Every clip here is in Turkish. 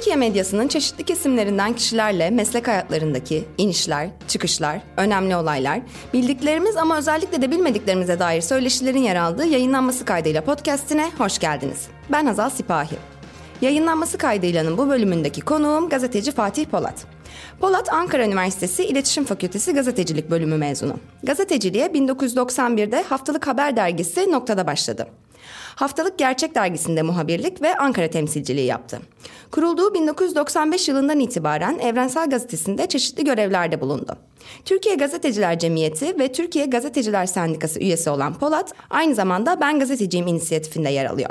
Türkiye medyasının çeşitli kesimlerinden kişilerle meslek hayatlarındaki inişler, çıkışlar, önemli olaylar, bildiklerimiz ama özellikle de bilmediklerimize dair söyleşilerin yer aldığı yayınlanması kaydıyla podcastine hoş geldiniz. Ben Hazal Sipahi. Yayınlanması kaydıylanın bu bölümündeki konuğum gazeteci Fatih Polat. Polat Ankara Üniversitesi İletişim Fakültesi Gazetecilik Bölümü mezunu. Gazeteciliğe 1991'de Haftalık Haber Dergisi noktada başladı. Haftalık Gerçek Dergisi'nde muhabirlik ve Ankara temsilciliği yaptı. Kurulduğu 1995 yılından itibaren Evrensel Gazetesi'nde çeşitli görevlerde bulundu. Türkiye Gazeteciler Cemiyeti ve Türkiye Gazeteciler Sendikası üyesi olan Polat, aynı zamanda Ben Gazeteciyim inisiyatifinde yer alıyor.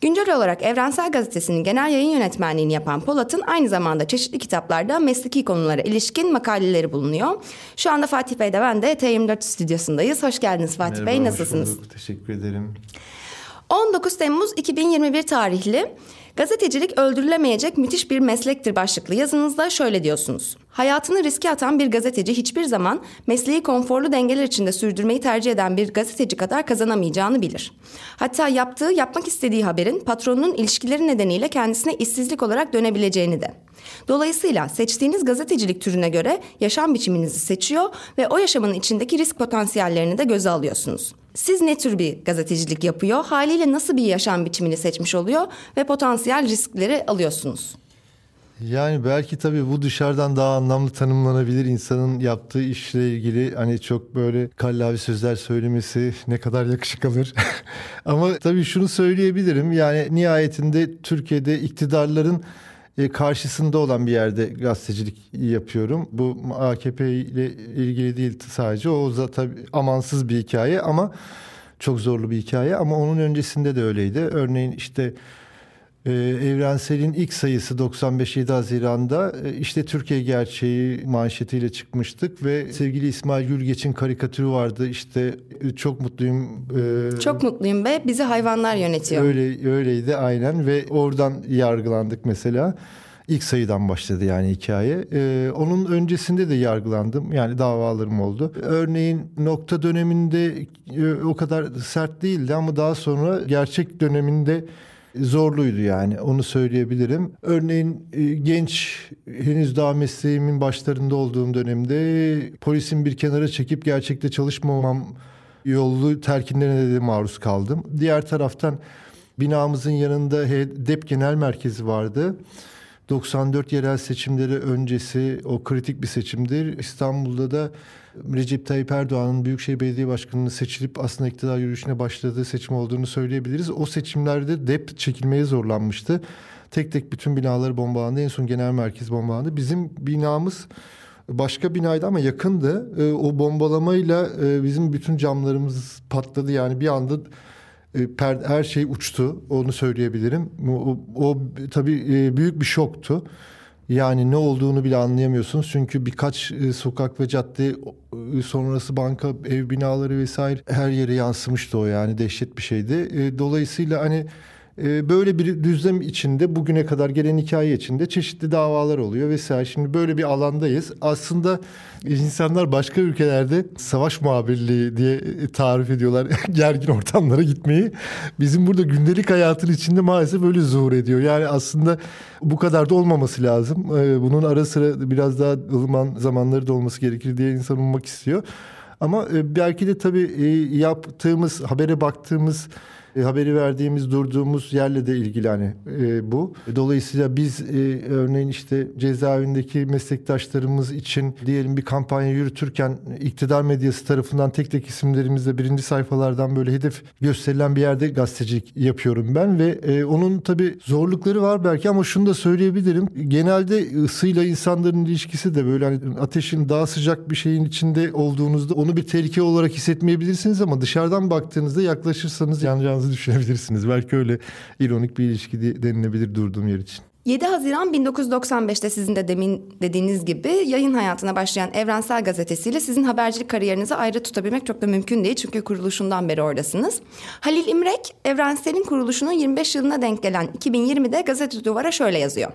Güncel olarak Evrensel Gazetesi'nin genel yayın yönetmenliğini yapan Polat'ın aynı zamanda çeşitli kitaplarda mesleki konulara ilişkin makaleleri bulunuyor. Şu anda Fatih Bey de ben de T24 stüdyosundayız. Hoş geldiniz Fatih Merhaba, Bey, nasılsınız? Bulduk, teşekkür ederim. 19 Temmuz 2021 tarihli Gazetecilik öldürülemeyecek müthiş bir meslektir başlıklı yazınızda şöyle diyorsunuz. Hayatını riske atan bir gazeteci hiçbir zaman mesleği konforlu dengeler içinde sürdürmeyi tercih eden bir gazeteci kadar kazanamayacağını bilir. Hatta yaptığı, yapmak istediği haberin patronunun ilişkileri nedeniyle kendisine işsizlik olarak dönebileceğini de. Dolayısıyla seçtiğiniz gazetecilik türüne göre yaşam biçiminizi seçiyor ve o yaşamın içindeki risk potansiyellerini de göze alıyorsunuz. Siz ne tür bir gazetecilik yapıyor? Haliyle nasıl bir yaşam biçimini seçmiş oluyor ve potansiyel riskleri alıyorsunuz? Yani belki tabii bu dışarıdan daha anlamlı tanımlanabilir insanın yaptığı işle ilgili hani çok böyle kallavi sözler söylemesi ne kadar yakışık alır. Ama tabii şunu söyleyebilirim yani nihayetinde Türkiye'de iktidarların karşısında olan bir yerde gazetecilik yapıyorum. Bu AKP ile ilgili değil sadece o da tabii amansız bir hikaye ama çok zorlu bir hikaye ama onun öncesinde de öyleydi. Örneğin işte ee, Evrensel'in ilk sayısı 95 7 Haziran'da e, işte Türkiye gerçeği manşetiyle çıkmıştık ve sevgili İsmail Gülgeç'in karikatürü vardı işte e, çok mutluyum. E, çok mutluyum be bizi hayvanlar yönetiyor. Öyle öyleydi aynen ve oradan yargılandık mesela. İlk sayıdan başladı yani hikaye. Ee, onun öncesinde de yargılandım. Yani davalarım oldu. Örneğin nokta döneminde e, o kadar sert değildi ama daha sonra gerçek döneminde zorluydu yani onu söyleyebilirim. Örneğin e, genç henüz daha mesleğimin başlarında olduğum dönemde polisin bir kenara çekip gerçekte çalışmamam yolu terkinlerine de maruz kaldım. Diğer taraftan binamızın yanında HEDEP Genel Merkezi vardı. 94 yerel seçimleri öncesi o kritik bir seçimdir. İstanbul'da da Recep Tayyip Erdoğan'ın Büyükşehir Belediye Başkanı'nı seçilip aslında iktidar yürüyüşüne başladığı seçim olduğunu söyleyebiliriz. O seçimlerde DEP çekilmeye zorlanmıştı. Tek tek bütün binaları bombalandı. En son genel merkez bombalandı. Bizim binamız başka binaydı ama yakındı. Ee, o bombalamayla e, bizim bütün camlarımız patladı. Yani bir anda e, her şey uçtu. Onu söyleyebilirim. O, o tabii e, büyük bir şoktu. Yani ne olduğunu bile anlayamıyorsunuz. Çünkü birkaç e, sokak ve cadde e, sonrası banka, ev binaları vesaire her yere yansımıştı o yani dehşet bir şeydi. E, dolayısıyla hani böyle bir düzlem içinde bugüne kadar gelen hikaye içinde çeşitli davalar oluyor vesaire. Şimdi böyle bir alandayız. Aslında insanlar başka ülkelerde savaş muhabirliği diye tarif ediyorlar gergin ortamlara gitmeyi. Bizim burada gündelik hayatın içinde maalesef öyle zuhur ediyor. Yani aslında bu kadar da olmaması lazım. Ee, bunun ara sıra biraz daha ılıman zamanları da olması gerekir diye insan ummak istiyor. Ama e, belki de tabii e, yaptığımız, habere baktığımız e, haberi verdiğimiz durduğumuz yerle de ilgili hani e, bu. Dolayısıyla biz e, örneğin işte cezaevindeki meslektaşlarımız için diyelim bir kampanya yürütürken iktidar medyası tarafından tek tek isimlerimizle birinci sayfalardan böyle hedef gösterilen bir yerde gazetecilik yapıyorum ben ve e, onun tabii zorlukları var belki ama şunu da söyleyebilirim. Genelde ısıyla insanların ilişkisi de böyle hani ateşin daha sıcak bir şeyin içinde olduğunuzda onu bir tehlike olarak hissetmeyebilirsiniz ama dışarıdan baktığınızda yaklaşırsanız yanacağınız olacağınızı düşünebilirsiniz. Belki öyle ironik bir ilişki denilebilir durduğum yer için. 7 Haziran 1995'te sizin de demin dediğiniz gibi yayın hayatına başlayan Evrensel Gazetesi ile sizin habercilik kariyerinizi ayrı tutabilmek çok da mümkün değil. Çünkü kuruluşundan beri oradasınız. Halil İmrek, Evrensel'in kuruluşunun 25 yılına denk gelen 2020'de gazete duvara şöyle yazıyor.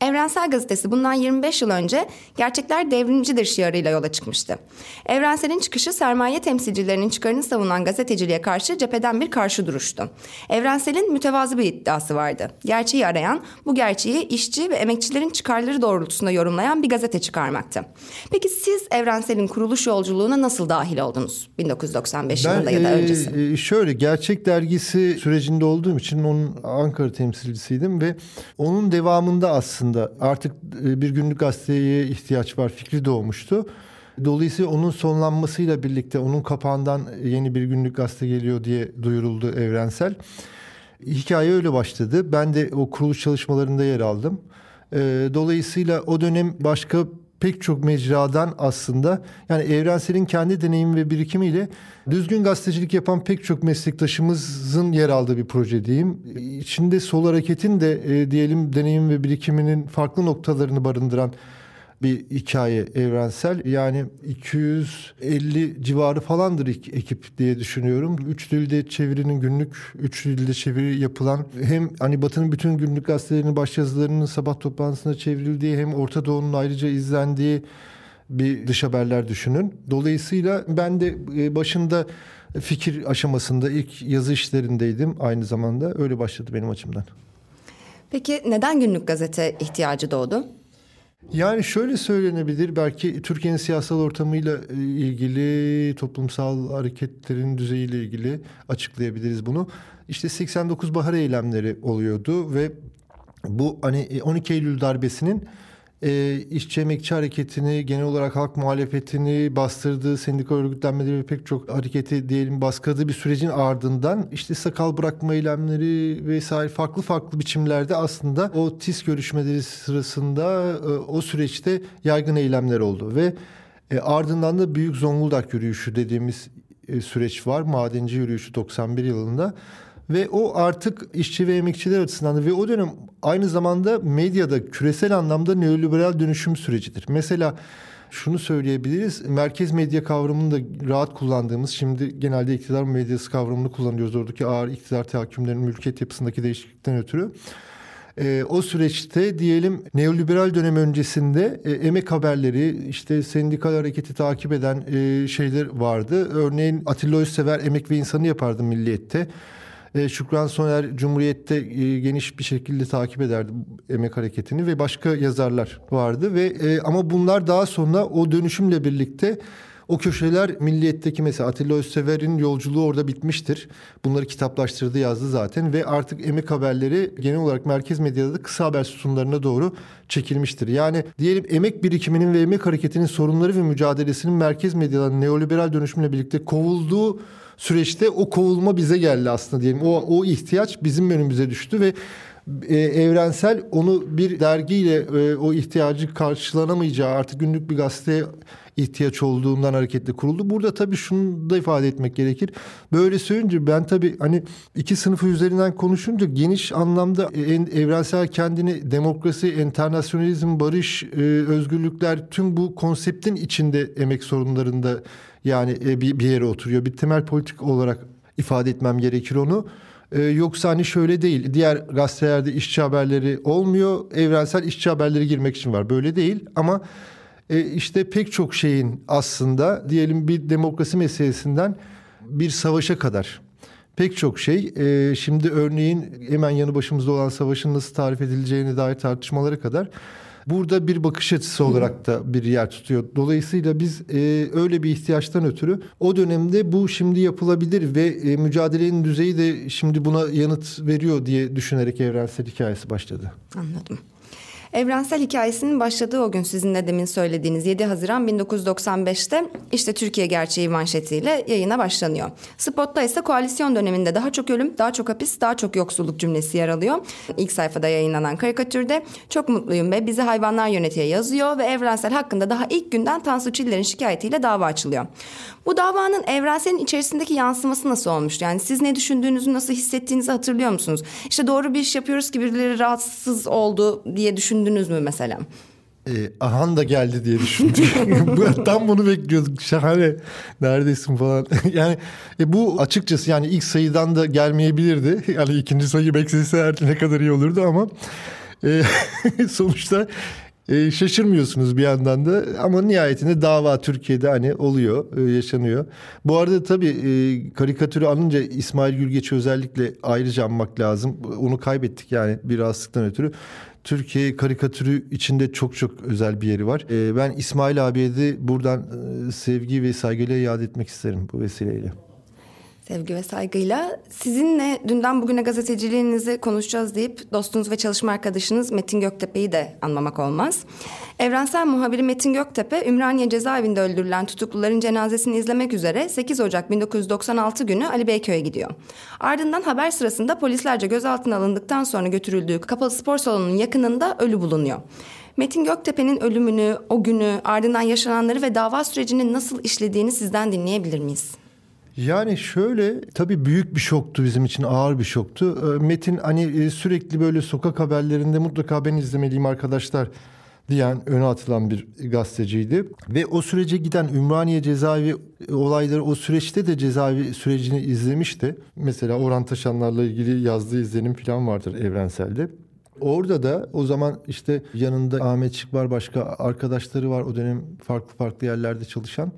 Evrensel Gazetesi bundan 25 yıl önce gerçekler devrimcidir şiarıyla yola çıkmıştı. Evrensel'in çıkışı sermaye temsilcilerinin çıkarını savunan gazeteciliğe karşı cepheden bir karşı duruştu. Evrensel'in mütevazı bir iddiası vardı. Gerçeği arayan, bu gerçeği işçi ve emekçilerin çıkarları doğrultusunda yorumlayan bir gazete çıkarmaktı. Peki siz Evrensel'in kuruluş yolculuğuna nasıl dahil oldunuz 1995 ben, yılında ya da öncesi? E, şöyle Gerçek Dergisi sürecinde olduğum için onun Ankara temsilcisiydim ve onun devamında aslında artık e, bir günlük gazeteye ihtiyaç var fikri doğmuştu. Dolayısıyla onun sonlanmasıyla birlikte onun kapağından yeni bir günlük gazete geliyor diye duyuruldu evrensel. Hikaye öyle başladı. Ben de o kuruluş çalışmalarında yer aldım. E, dolayısıyla o dönem başka pek çok mecradan aslında yani evrenselin kendi deneyimi ve birikimiyle düzgün gazetecilik yapan pek çok meslektaşımızın yer aldığı bir proje diyeyim. İçinde sol hareketin de e, diyelim deneyim ve birikiminin farklı noktalarını barındıran bir hikaye evrensel. Yani 250 civarı falandır ekip diye düşünüyorum. Üç dilde çevirinin günlük, üç dilde çeviri yapılan hem hani Batı'nın bütün günlük gazetelerinin başyazılarının sabah toplantısına çevrildiği hem Orta Doğu'nun ayrıca izlendiği bir dış haberler düşünün. Dolayısıyla ben de e, başında fikir aşamasında ilk yazı işlerindeydim aynı zamanda. Öyle başladı benim açımdan. Peki neden günlük gazete ihtiyacı doğdu? Yani şöyle söylenebilir belki Türkiye'nin siyasal ortamıyla e, ilgili toplumsal hareketlerin düzeyiyle ilgili açıklayabiliriz bunu. İşte 89 bahar eylemleri oluyordu ve bu hani 12 Eylül darbesinin e, işçi emekçi hareketini, genel olarak halk muhalefetini bastırdığı, sendika örgütlenmeleri ve pek çok hareketi diyelim baskıladığı bir sürecin ardından işte sakal bırakma eylemleri vesaire farklı farklı biçimlerde aslında o TİS görüşmeleri sırasında e, o süreçte yaygın eylemler oldu ve e, ardından da Büyük Zonguldak Yürüyüşü dediğimiz e, süreç var. Madenci Yürüyüşü 91 yılında. Ve o artık işçi ve emekçiler açısından da ve o dönem aynı zamanda medyada küresel anlamda neoliberal dönüşüm sürecidir. Mesela şunu söyleyebiliriz. Merkez medya kavramını da rahat kullandığımız, şimdi genelde iktidar medyası kavramını kullanıyoruz. Oradaki ağır iktidar tahakkümlerinin mülkiyet yapısındaki değişiklikten ötürü. E, o süreçte diyelim neoliberal dönem öncesinde e, emek haberleri işte sendikal hareketi takip eden e, şeyler vardı. Örneğin Atilla Özsever emek ve insanı yapardı milliyette. E, Şükran Soner Cumhuriyet'te e, geniş bir şekilde takip ederdi emek hareketini ve başka yazarlar vardı ve e, ama bunlar daha sonra o dönüşümle birlikte o köşeler Milliyet'teki mesela Atilla Özsever'in yolculuğu orada bitmiştir. Bunları kitaplaştırdı yazdı zaten ve artık emek haberleri genel olarak merkez medyada da kısa haber sütunlarına doğru çekilmiştir. Yani diyelim emek birikiminin ve emek hareketinin sorunları ve mücadelesinin merkez medyadan neoliberal dönüşümle birlikte kovulduğu süreçte o kovulma bize geldi aslında diyelim. O, o ihtiyaç bizim önümüze düştü ve e, evrensel onu bir dergiyle e, o ihtiyacı karşılanamayacağı artık günlük bir gazeteye ihtiyaç olduğundan hareketle kuruldu. Burada tabii şunu da ifade etmek gerekir. Böyle söyleyince ben tabii hani iki sınıfı üzerinden konuşunca geniş anlamda evrensel kendini demokrasi, internasyonalizm, barış, e, özgürlükler tüm bu konseptin içinde emek sorunlarında yani e, bir, bir yere oturuyor. Bir temel politik olarak ifade etmem gerekir onu. Ee, yoksa hani şöyle değil. Diğer gazetelerde işçi haberleri olmuyor. Evrensel işçi haberleri girmek için var. Böyle değil ama e, işte pek çok şeyin aslında diyelim bir demokrasi meselesinden bir savaşa kadar pek çok şey. E, şimdi örneğin hemen yanı başımızda olan savaşın nasıl tarif edileceğine dair tartışmalara kadar burada bir bakış açısı olarak da bir yer tutuyor. Dolayısıyla biz e, öyle bir ihtiyaçtan ötürü o dönemde bu şimdi yapılabilir ve e, mücadelenin düzeyi de şimdi buna yanıt veriyor diye düşünerek evrensel hikayesi başladı. Anladım. Evrensel hikayesinin başladığı o gün sizin de demin söylediğiniz 7 Haziran 1995'te işte Türkiye Gerçeği manşetiyle yayına başlanıyor. Spot'ta ise koalisyon döneminde daha çok ölüm, daha çok hapis, daha çok yoksulluk cümlesi yer alıyor. İlk sayfada yayınlanan karikatürde çok mutluyum ve bizi hayvanlar yönetiyor yazıyor ve Evrensel hakkında daha ilk günden Tansu Çiller'in şikayetiyle dava açılıyor. Bu davanın evrenselin içerisindeki yansıması nasıl olmuş? Yani siz ne düşündüğünüzü, nasıl hissettiğinizi hatırlıyor musunuz? İşte doğru bir iş yapıyoruz ki birileri rahatsız oldu diye düşündünüz mü mesela? E, Ahan da geldi diye düşündük. Tam bunu bekliyorduk. Şahane. Neredesin falan. yani e, bu açıkçası yani ilk sayıdan da gelmeyebilirdi. Yani ikinci sayı beklese ne kadar iyi olurdu ama E, sonuçta e, şaşırmıyorsunuz bir yandan da ama nihayetinde dava Türkiye'de hani oluyor, e, yaşanıyor. Bu arada tabii e, karikatürü alınca İsmail Gülgeç'i özellikle ayrıca anmak lazım. Onu kaybettik yani bir rahatsızlıktan ötürü. Türkiye karikatürü içinde çok çok özel bir yeri var. E, ben İsmail abiye de buradan e, sevgi ve saygıyla iade etmek isterim bu vesileyle. Sevgi ve saygıyla sizinle dünden bugüne gazeteciliğinizi konuşacağız deyip dostunuz ve çalışma arkadaşınız Metin Göktepe'yi de anmamak olmaz. Evrensel muhabiri Metin Göktepe, Ümraniye cezaevinde öldürülen tutukluların cenazesini izlemek üzere 8 Ocak 1996 günü Ali Beyköy'e gidiyor. Ardından haber sırasında polislerce gözaltına alındıktan sonra götürüldüğü kapalı spor salonunun yakınında ölü bulunuyor. Metin Göktepe'nin ölümünü, o günü, ardından yaşananları ve dava sürecinin nasıl işlediğini sizden dinleyebilir miyiz? Yani şöyle tabii büyük bir şoktu bizim için ağır bir şoktu. Ee, Metin hani e, sürekli böyle sokak haberlerinde mutlaka ben izlemeliyim arkadaşlar diyen öne atılan bir gazeteciydi. Ve o sürece giden Ümraniye cezaevi olayları o süreçte de cezaevi sürecini izlemişti. Mesela Orhan Taşanlar'la ilgili yazdığı izlenim falan vardır evrenselde. Orada da o zaman işte yanında Ahmet Çıkbar başka arkadaşları var o dönem farklı farklı yerlerde çalışan.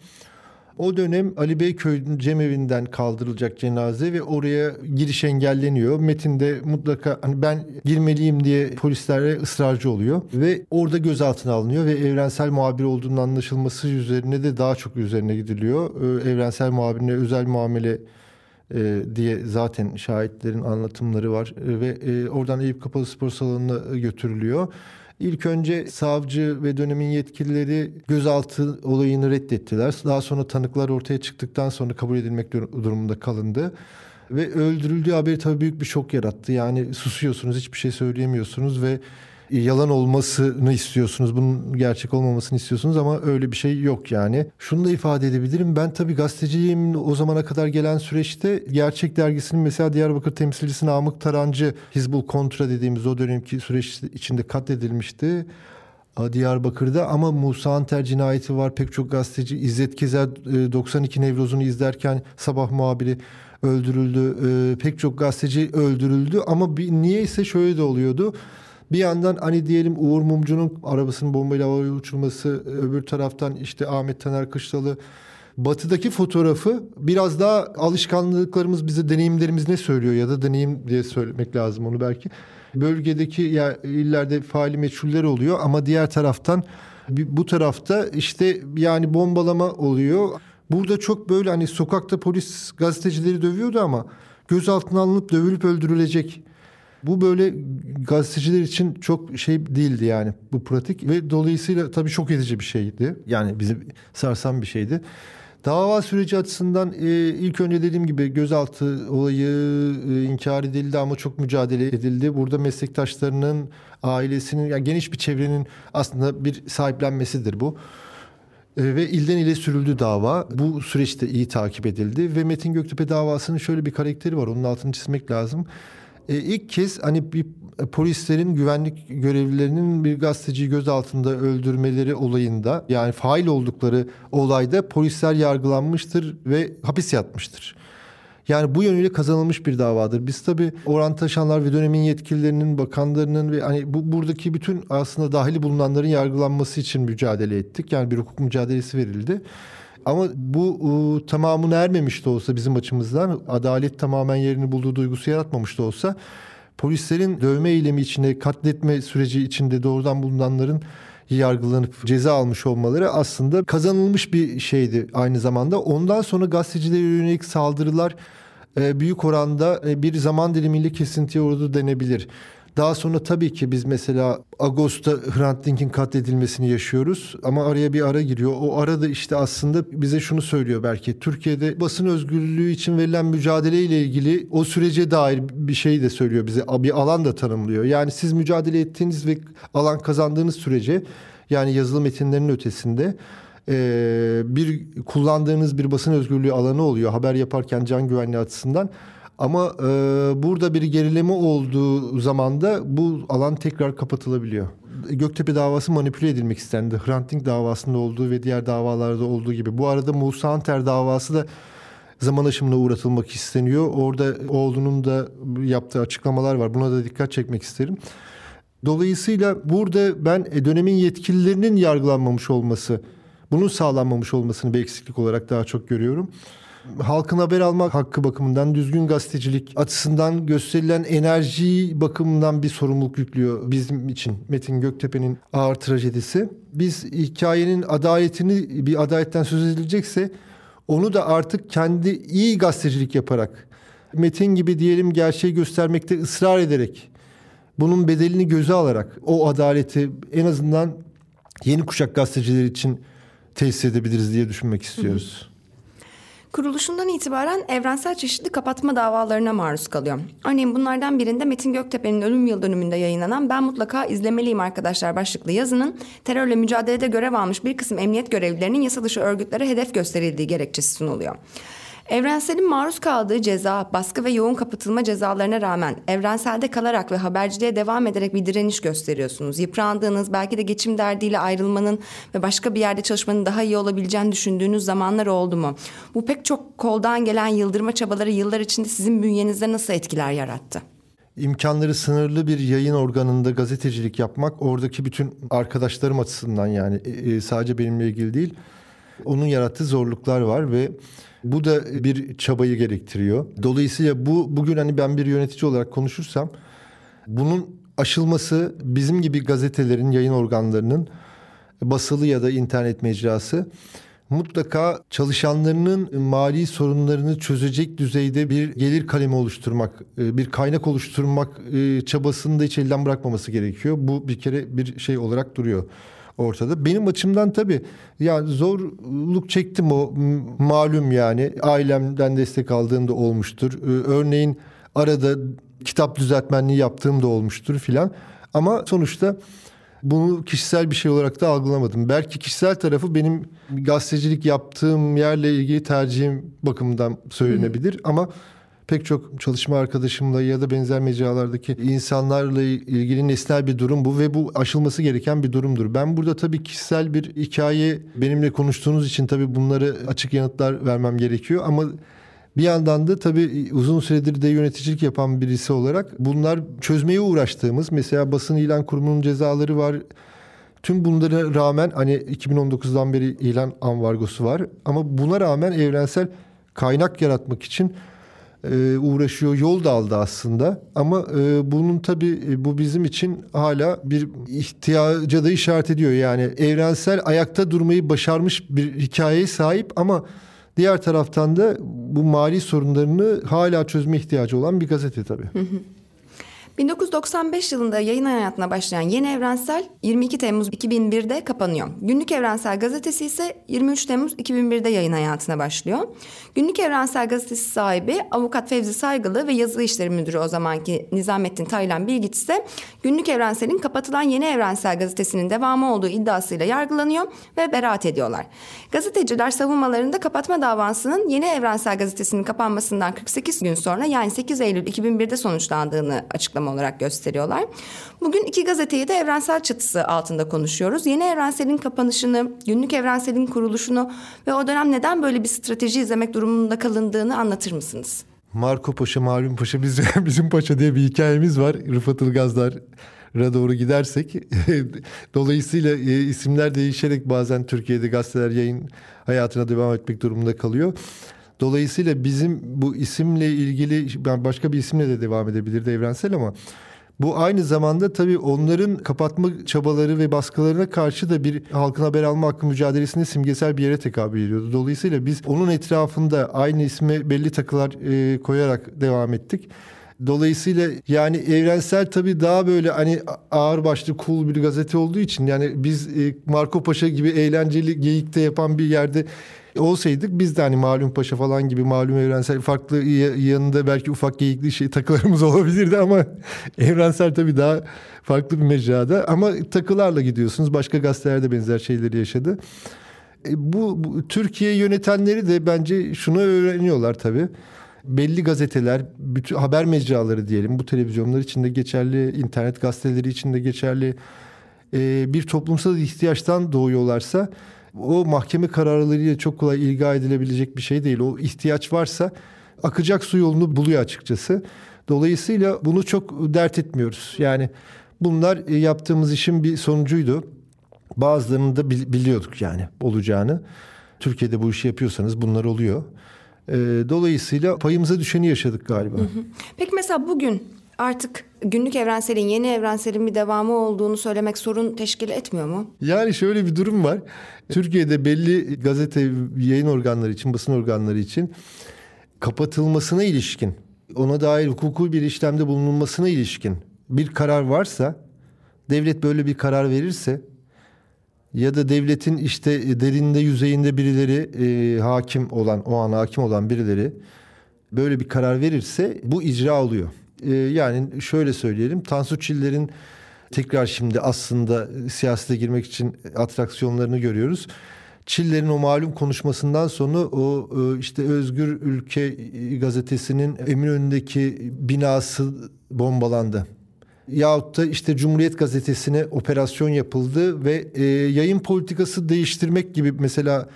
O dönem Ali Beyköy'ün cemevinden kaldırılacak cenaze ve oraya giriş engelleniyor. Metin de mutlaka hani ben girmeliyim diye polislere ısrarcı oluyor ve orada gözaltına alınıyor ve evrensel muhabir olduğunun anlaşılması üzerine de daha çok üzerine gidiliyor. Ee, evrensel muhabirine özel muamele e, diye zaten şahitlerin anlatımları var e, ve e, oradan Eyüp Kapalı Spor Salonu'na götürülüyor. İlk önce savcı ve dönemin yetkilileri gözaltı olayını reddettiler. Daha sonra tanıklar ortaya çıktıktan sonra kabul edilmek durumunda kalındı. Ve öldürüldüğü haberi tabii büyük bir şok yarattı. Yani susuyorsunuz, hiçbir şey söyleyemiyorsunuz ve yalan olmasını istiyorsunuz. Bunun gerçek olmamasını istiyorsunuz ama öyle bir şey yok yani. Şunu da ifade edebilirim. Ben tabii gazeteciliğim o zamana kadar gelen süreçte Gerçek Dergisi'nin mesela Diyarbakır temsilcisi Namık Tarancı Hizbul Kontra dediğimiz o dönemki süreç içinde katledilmişti. Diyarbakır'da ama Musa Anter cinayeti var. Pek çok gazeteci İzzet Kezer 92 e, Nevroz'unu izlerken sabah muhabiri öldürüldü. E, pek çok gazeteci öldürüldü ama bir, niyeyse şöyle de oluyordu. Bir yandan hani diyelim Uğur Mumcu'nun arabasının bombayla havaya uçurması, öbür taraftan işte Ahmet Taner Kışlalı batıdaki fotoğrafı biraz daha alışkanlıklarımız bize deneyimlerimiz ne söylüyor ya da deneyim diye söylemek lazım onu belki. Bölgedeki ya illerde faali meçhuller oluyor ama diğer taraftan bu tarafta işte yani bombalama oluyor. Burada çok böyle hani sokakta polis gazetecileri dövüyordu ama gözaltına alınıp dövülüp öldürülecek bu böyle gazeteciler için çok şey değildi yani bu pratik ve dolayısıyla tabii şok edici bir şeydi. Yani bizi sarsan bir şeydi. Dava süreci açısından e, ilk önce dediğim gibi gözaltı olayı e, inkar edildi ama çok mücadele edildi. Burada meslektaşlarının, ailesinin, yani geniş bir çevrenin aslında bir sahiplenmesidir bu. E, ve ilden ile sürüldü dava. Bu süreçte iyi takip edildi ve Metin Göktepe davasının şöyle bir karakteri var. Onun altını çizmek lazım e, ilk kez hani bir e, polislerin güvenlik görevlilerinin bir gazeteciyi gözaltında öldürmeleri olayında yani fail oldukları olayda polisler yargılanmıştır ve hapis yatmıştır. Yani bu yönüyle kazanılmış bir davadır. Biz tabii Orhan Taşanlar ve dönemin yetkililerinin, bakanlarının ve hani bu buradaki bütün aslında dahili bulunanların yargılanması için mücadele ettik. Yani bir hukuk mücadelesi verildi. Ama bu e, tamamına ermemiş de olsa bizim açımızdan adalet tamamen yerini bulduğu duygusu yaratmamış da olsa polislerin dövme eylemi içinde katletme süreci içinde doğrudan bulunanların yargılanıp ceza almış olmaları aslında kazanılmış bir şeydi aynı zamanda. Ondan sonra gazetecilere yönelik saldırılar e, büyük oranda e, bir zaman dilimiyle kesintiye uğradı denebilir. Daha sonra tabii ki biz mesela Ağustos'ta Hrant Dink'in katledilmesini yaşıyoruz ama araya bir ara giriyor. O arada işte aslında bize şunu söylüyor belki. Türkiye'de basın özgürlüğü için verilen mücadeleyle ilgili o sürece dair bir şey de söylüyor bize. Bir alan da tanımlıyor. Yani siz mücadele ettiğiniz ve alan kazandığınız sürece yani yazılı metinlerin ötesinde bir kullandığınız bir basın özgürlüğü alanı oluyor haber yaparken can güvenliği açısından. Ama e, burada bir gerileme olduğu zaman da bu alan tekrar kapatılabiliyor. Göktepe davası manipüle edilmek istendi. Hrant Dink davasında olduğu ve diğer davalarda olduğu gibi. Bu arada Musa Anter davası da zaman aşımına uğratılmak isteniyor. Orada oğlunun da yaptığı açıklamalar var. Buna da dikkat çekmek isterim. Dolayısıyla burada ben e, dönemin yetkililerinin yargılanmamış olması, bunun sağlanmamış olmasını bir eksiklik olarak daha çok görüyorum. Halkın haber almak hakkı bakımından, düzgün gazetecilik açısından gösterilen enerji bakımından bir sorumluluk yüklüyor bizim için Metin Göktepe'nin ağır trajedisi. Biz hikayenin adaletini bir adaletten söz edilecekse onu da artık kendi iyi gazetecilik yaparak Metin gibi diyelim gerçeği göstermekte ısrar ederek bunun bedelini göze alarak o adaleti en azından yeni kuşak gazeteciler için tesis edebiliriz diye düşünmek istiyoruz. Hı hı. Kuruluşundan itibaren evrensel çeşitli kapatma davalarına maruz kalıyor. Örneğin bunlardan birinde Metin Göktepe'nin ölüm yıl dönümünde yayınlanan Ben Mutlaka izlemeliyim arkadaşlar başlıklı yazının terörle mücadelede görev almış bir kısım emniyet görevlilerinin yasa dışı örgütlere hedef gösterildiği gerekçesi sunuluyor. Evrensel'in maruz kaldığı ceza, baskı ve yoğun kapatılma cezalarına rağmen evrenselde kalarak ve haberciliğe devam ederek bir direniş gösteriyorsunuz. Yıprandığınız, belki de geçim derdiyle ayrılmanın ve başka bir yerde çalışmanın daha iyi olabileceğini düşündüğünüz zamanlar oldu mu? Bu pek çok koldan gelen yıldırma çabaları yıllar içinde sizin bünyenizde nasıl etkiler yarattı? imkanları sınırlı bir yayın organında gazetecilik yapmak oradaki bütün arkadaşlarım açısından yani e, e, sadece benimle ilgili değil onun yarattığı zorluklar var ve bu da bir çabayı gerektiriyor. Dolayısıyla bu bugün hani ben bir yönetici olarak konuşursam bunun aşılması bizim gibi gazetelerin, yayın organlarının basılı ya da internet mecrası mutlaka çalışanlarının mali sorunlarını çözecek düzeyde bir gelir kalemi oluşturmak, e, bir kaynak oluşturmak e, çabasını da hiç elden bırakmaması gerekiyor. Bu bir kere bir şey olarak duruyor ortada. Benim açımdan tabii ya zorluk çektim o malum yani ailemden destek aldığım da olmuştur. Ee, örneğin arada kitap düzeltmenliği yaptığım da olmuştur filan. Ama sonuçta bunu kişisel bir şey olarak da algılamadım. Belki kişisel tarafı benim gazetecilik yaptığım yerle ilgili tercihim bakımından söylenebilir. Ama pek çok çalışma arkadaşımla ya da benzer mecralardaki insanlarla ilgili nesnel bir durum bu ve bu aşılması gereken bir durumdur. Ben burada tabii kişisel bir hikaye benimle konuştuğunuz için tabii bunları açık yanıtlar vermem gerekiyor ama bir yandan da tabii uzun süredir de yöneticilik yapan birisi olarak bunlar çözmeye uğraştığımız mesela basın ilan kurumunun cezaları var. Tüm bunlara rağmen hani 2019'dan beri ilan ambargosu var ama buna rağmen evrensel kaynak yaratmak için e, uğraşıyor. Yol da aldı aslında. Ama e, bunun tabii e, bu bizim için hala bir ihtiyaca da işaret ediyor. Yani evrensel ayakta durmayı başarmış bir hikayeye sahip ama diğer taraftan da bu mali sorunlarını hala çözme ihtiyacı olan bir gazete tabii. 1995 yılında yayın hayatına başlayan Yeni Evrensel 22 Temmuz 2001'de kapanıyor. Günlük Evrensel gazetesi ise 23 Temmuz 2001'de yayın hayatına başlıyor. Günlük Evrensel gazetesi sahibi avukat Fevzi Saygılı ve yazı işleri müdürü o zamanki Nizamettin Taylan Bilgiç ise Günlük Evrensel'in kapatılan Yeni Evrensel gazetesinin devamı olduğu iddiasıyla yargılanıyor ve beraat ediyorlar. Gazeteciler savunmalarında kapatma davasının Yeni Evrensel gazetesinin kapanmasından 48 gün sonra yani 8 Eylül 2001'de sonuçlandığını açıklamışlar açıklama olarak gösteriyorlar. Bugün iki gazeteyi de evrensel çatısı altında konuşuyoruz. Yeni Evrensel'in kapanışını, günlük Evrensel'in kuruluşunu ve o dönem neden böyle bir strateji izlemek durumunda kalındığını anlatır mısınız? Marco Paşa, Malum Paşa, biz, bizim Paşa diye bir hikayemiz var. Rıfat Ilgazlar doğru gidersek dolayısıyla e, isimler değişerek bazen Türkiye'de gazeteler yayın hayatına devam etmek durumunda kalıyor. Dolayısıyla bizim bu isimle ilgili başka bir isimle de devam edebilirdi evrensel ama bu aynı zamanda tabii onların kapatma çabaları ve baskılarına karşı da bir halkın haber alma hakkı mücadelesinde simgesel bir yere tekabül ediyordu. Dolayısıyla biz onun etrafında aynı isme belli takılar e, koyarak devam ettik. Dolayısıyla yani evrensel tabii daha böyle hani ağır başlı cool bir gazete olduğu için yani biz e, Marco Paşa gibi eğlenceli geyikte yapan bir yerde olsaydık biz de hani malum paşa falan gibi malum evrensel farklı yanında belki ufak geyikli şey takılarımız olabilirdi ama evrensel tabii daha farklı bir mecrada ama takılarla gidiyorsunuz. Başka gazetelerde benzer şeyleri yaşadı. E, bu, bu Türkiye yönetenleri de bence şunu öğreniyorlar tabii belli gazeteler, bütün haber mecraları diyelim bu televizyonlar için de geçerli, internet gazeteleri için de geçerli e, bir toplumsal ihtiyaçtan doğuyorlarsa o mahkeme kararlarıyla çok kolay ilga edilebilecek bir şey değil. O ihtiyaç varsa akacak su yolunu buluyor açıkçası. Dolayısıyla bunu çok dert etmiyoruz. Yani Bunlar e, yaptığımız işin bir sonucuydu. Bazılarını da biliyorduk yani olacağını. Türkiye'de bu işi yapıyorsanız bunlar oluyor. E, dolayısıyla payımıza düşeni yaşadık galiba. Peki mesela bugün artık günlük evrenselin yeni evrenselin bir devamı olduğunu söylemek sorun teşkil etmiyor mu? Yani şöyle bir durum var. Türkiye'de belli gazete yayın organları için, basın organları için kapatılmasına ilişkin, ona dair hukuki bir işlemde bulunulmasına ilişkin bir karar varsa, devlet böyle bir karar verirse ya da devletin işte derinde yüzeyinde birileri e, hakim olan o an hakim olan birileri böyle bir karar verirse bu icra oluyor. E, yani şöyle söyleyelim Tansu Çiller'in tekrar şimdi aslında siyasete girmek için atraksiyonlarını görüyoruz. Çiller'in o malum konuşmasından sonra o e, işte Özgür Ülke gazetesinin Eminönü'ndeki binası bombalandı. Yahut da işte Cumhuriyet Gazetesi'ne operasyon yapıldı ve e, yayın politikası değiştirmek gibi mesela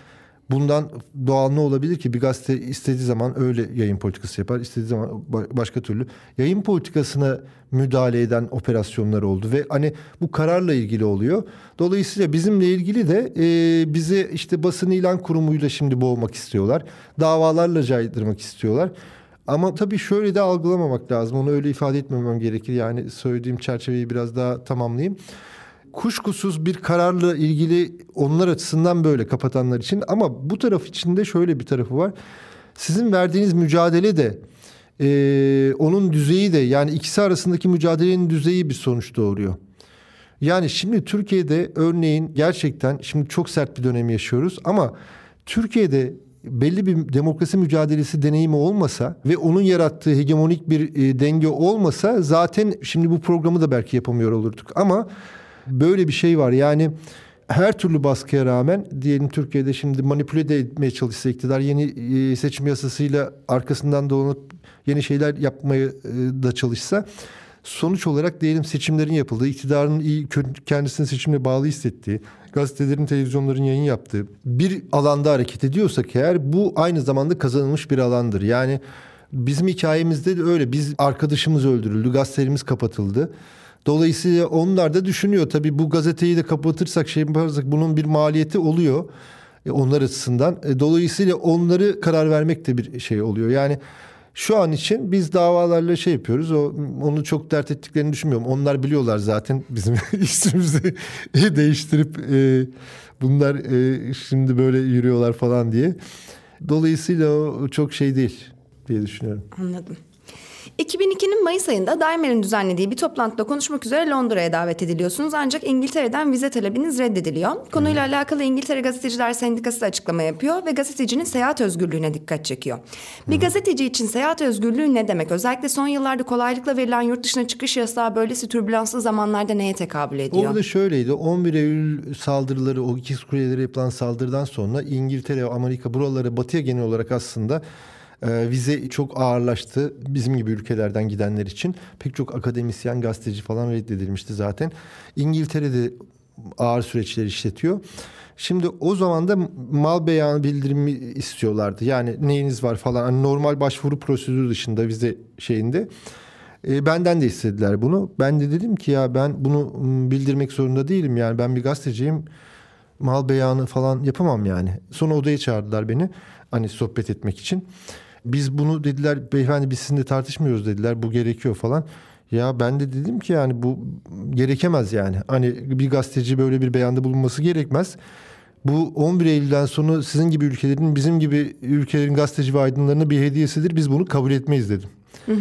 bundan doğal ne olabilir ki bir gazete istediği zaman öyle yayın politikası yapar istediği zaman başka türlü yayın politikasına müdahale eden operasyonlar oldu ve hani bu kararla ilgili oluyor. Dolayısıyla bizimle ilgili de e, bizi işte basın ilan kurumuyla şimdi boğmak istiyorlar. Davalarla caydırmak istiyorlar. Ama tabii şöyle de algılamamak lazım. Onu öyle ifade etmemem gerekir. Yani söylediğim çerçeveyi biraz daha tamamlayayım. Kuşkusuz bir kararla ilgili onlar açısından böyle kapatanlar için ama bu taraf içinde şöyle bir tarafı var. Sizin verdiğiniz mücadele de e, onun düzeyi de yani ikisi arasındaki mücadelenin düzeyi bir sonuç doğuruyor. Yani şimdi Türkiye'de örneğin gerçekten şimdi çok sert bir dönem yaşıyoruz ama Türkiye'de belli bir demokrasi mücadelesi deneyimi olmasa ve onun yarattığı hegemonik bir e, denge olmasa zaten şimdi bu programı da belki yapamıyor olurduk ama böyle bir şey var yani her türlü baskıya rağmen diyelim Türkiye'de şimdi manipüle de etmeye çalışsa iktidar yeni e, seçim yasasıyla arkasından dolanıp yeni şeyler yapmaya e, da çalışsa sonuç olarak diyelim seçimlerin yapıldığı, iktidarın iyi kendisini seçimle bağlı hissettiği, gazetelerin, televizyonların yayın yaptığı bir alanda hareket ediyorsak eğer bu aynı zamanda kazanılmış bir alandır. Yani bizim hikayemizde de öyle. Biz arkadaşımız öldürüldü, gazetelerimiz kapatıldı. Dolayısıyla onlar da düşünüyor. Tabii bu gazeteyi de kapatırsak şey yaparsak bunun bir maliyeti oluyor. E, onlar açısından. E, dolayısıyla onları karar vermek de bir şey oluyor. Yani şu an için biz davalarla şey yapıyoruz. O onu çok dert ettiklerini düşünmüyorum. Onlar biliyorlar zaten bizim ismimizi değiştirip e, bunlar e, şimdi böyle yürüyorlar falan diye. Dolayısıyla o çok şey değil diye düşünüyorum. Anladım. 2002'nin Mayıs ayında Daimer'in düzenlediği bir toplantıda konuşmak üzere Londra'ya davet ediliyorsunuz. Ancak İngiltere'den vize talebiniz reddediliyor. Konuyla hmm. alakalı İngiltere Gazeteciler Sendikası da açıklama yapıyor ve gazetecinin seyahat özgürlüğüne dikkat çekiyor. Bir hmm. gazeteci için seyahat özgürlüğü ne demek? Özellikle son yıllarda kolaylıkla verilen yurt dışına çıkış yasağı böylesi türbülanslı zamanlarda neye tekabül ediyor? Orada şöyleydi. 11 Eylül saldırıları, o iki kulelere yapılan saldırıdan sonra İngiltere, Amerika buraları batıya genel olarak aslında e, vize çok ağırlaştı bizim gibi ülkelerden gidenler için. Pek çok akademisyen, gazeteci falan reddedilmişti zaten. İngiltere'de ağır süreçler işletiyor. Şimdi o zaman da mal beyanı bildirimi istiyorlardı. Yani neyiniz var falan. Hani normal başvuru prosedürü dışında vize şeyinde. E, benden de istediler bunu. Ben de dedim ki ya ben bunu bildirmek zorunda değilim. Yani ben bir gazeteciyim. Mal beyanı falan yapamam yani. Sonra odaya çağırdılar beni. Hani sohbet etmek için. Biz bunu dediler beyefendi biz sizinle tartışmıyoruz dediler. Bu gerekiyor falan. Ya ben de dedim ki yani bu gerekemez yani. Hani bir gazeteci böyle bir beyanda bulunması gerekmez. Bu 11 Eylül'den sonra sizin gibi ülkelerin bizim gibi ülkelerin gazeteci ve aydınlarına bir hediyesidir. Biz bunu kabul etmeyiz dedim.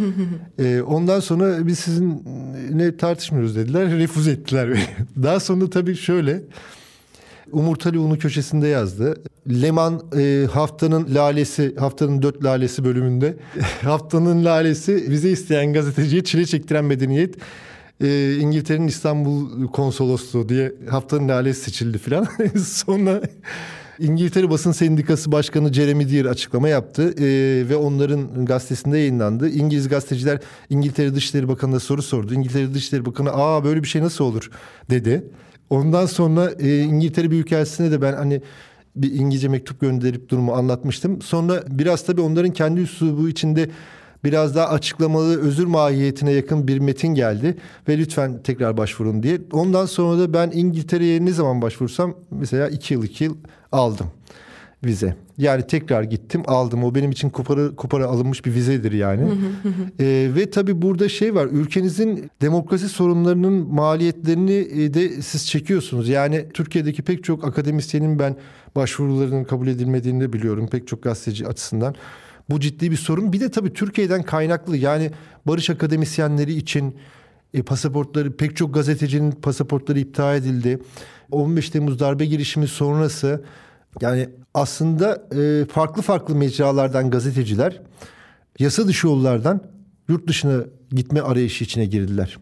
ee, ondan sonra biz sizin ne tartışmıyoruz dediler. Refuz ettiler. Daha sonra tabii şöyle Umurtalı Unu köşesinde yazdı. Leman e, haftanın lalesi, haftanın dört lalesi bölümünde haftanın lalesi vize isteyen gazeteciye çile çektiren medeniyet e, İngiltere'nin İstanbul konsolosluğu diye haftanın lalesi seçildi filan. Sonra İngiltere Basın Sendikası Başkanı Jeremy Deere açıklama yaptı e, ve onların gazetesinde yayınlandı. İngiliz gazeteciler İngiltere Dışişleri Bakanı'na soru sordu. İngiltere Dışişleri Bakanı aa böyle bir şey nasıl olur dedi. Ondan sonra e, İngiltere Büyükelçisi'ne de ben hani bir İngilizce mektup gönderip durumu anlatmıştım. Sonra biraz tabii onların kendi üslubu içinde biraz daha açıklamalı özür mahiyetine yakın bir metin geldi ve lütfen tekrar başvurun diye. Ondan sonra da ben İngiltere'ye ne zaman başvursam mesela iki yıl iki yıl aldım vize. Yani tekrar gittim aldım. O benim için kupara, kupara alınmış bir vizedir yani. ee, ve tabii burada şey var. Ülkenizin demokrasi sorunlarının maliyetlerini e, de siz çekiyorsunuz. Yani Türkiye'deki pek çok akademisyenin ben başvurularının kabul edilmediğini de biliyorum. Pek çok gazeteci açısından. Bu ciddi bir sorun. Bir de tabii Türkiye'den kaynaklı yani barış akademisyenleri için e, pasaportları pek çok gazetecinin pasaportları iptal edildi. 15 Temmuz darbe girişimi sonrası yani aslında e, farklı farklı mecralardan gazeteciler yasa dışı yollardan yurt dışına gitme arayışı içine girdiler.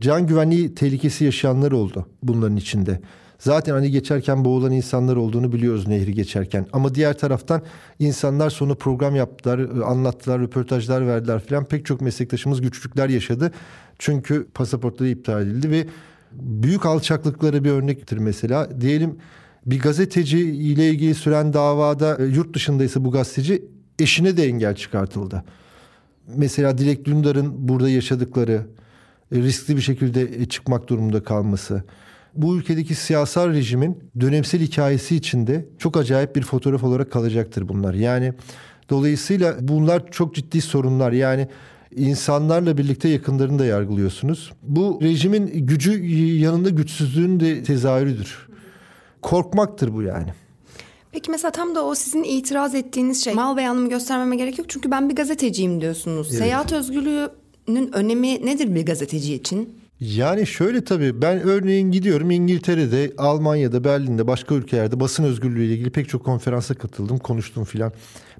Can güvenliği tehlikesi yaşayanlar oldu bunların içinde. Zaten hani geçerken boğulan insanlar olduğunu biliyoruz nehri geçerken. Ama diğer taraftan insanlar sonra program yaptılar, anlattılar, röportajlar verdiler filan. Pek çok meslektaşımız güçlükler yaşadı. Çünkü pasaportları iptal edildi ve büyük alçaklıklara bir örnektir mesela. Diyelim bir gazeteci ile ilgili süren davada e, yurt dışındaysa bu gazeteci eşine de engel çıkartıldı. Mesela Dilek Dündar'ın burada yaşadıkları e, riskli bir şekilde e, çıkmak durumunda kalması. Bu ülkedeki siyasal rejimin dönemsel hikayesi içinde çok acayip bir fotoğraf olarak kalacaktır bunlar. Yani dolayısıyla bunlar çok ciddi sorunlar. Yani insanlarla birlikte yakınlarını da yargılıyorsunuz. Bu rejimin gücü yanında güçsüzlüğün de tezahürüdür korkmaktır bu yani. Peki mesela tam da o sizin itiraz ettiğiniz şey mal beyanımı göstermeme gerek yok çünkü ben bir gazeteciyim diyorsunuz. Evet. Seyahat özgürlüğünün önemi nedir bir gazeteci için? Yani şöyle tabii ben örneğin gidiyorum İngiltere'de, Almanya'da, Berlin'de, başka ülkelerde basın özgürlüğü ile ilgili pek çok konferansa katıldım, konuştum filan.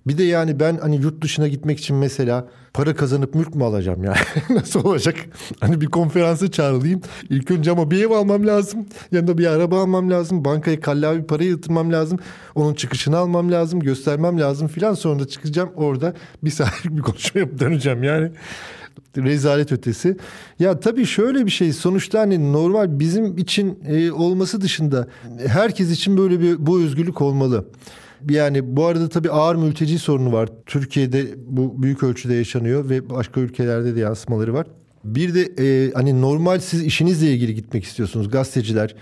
Bir de yani ben hani yurt dışına gitmek için mesela para kazanıp mülk mü alacağım yani? Nasıl olacak? Hani bir konferansa çağrılayım. İlk önce ama bir ev almam lazım. Yanında bir araba almam lazım. Bankaya kallavi parayı yatırmam lazım. Onun çıkışını almam lazım. Göstermem lazım filan. Sonra da çıkacağım orada bir saatlik bir konuşma yapıp döneceğim yani. Rezalet ötesi. Ya tabii şöyle bir şey sonuçta hani normal bizim için e, olması dışında herkes için böyle bir bu özgürlük olmalı. Yani bu arada tabii ağır mülteci sorunu var. Türkiye'de bu büyük ölçüde yaşanıyor ve başka ülkelerde de yansımaları var. Bir de e, hani normal siz işinizle ilgili gitmek istiyorsunuz gazeteciler,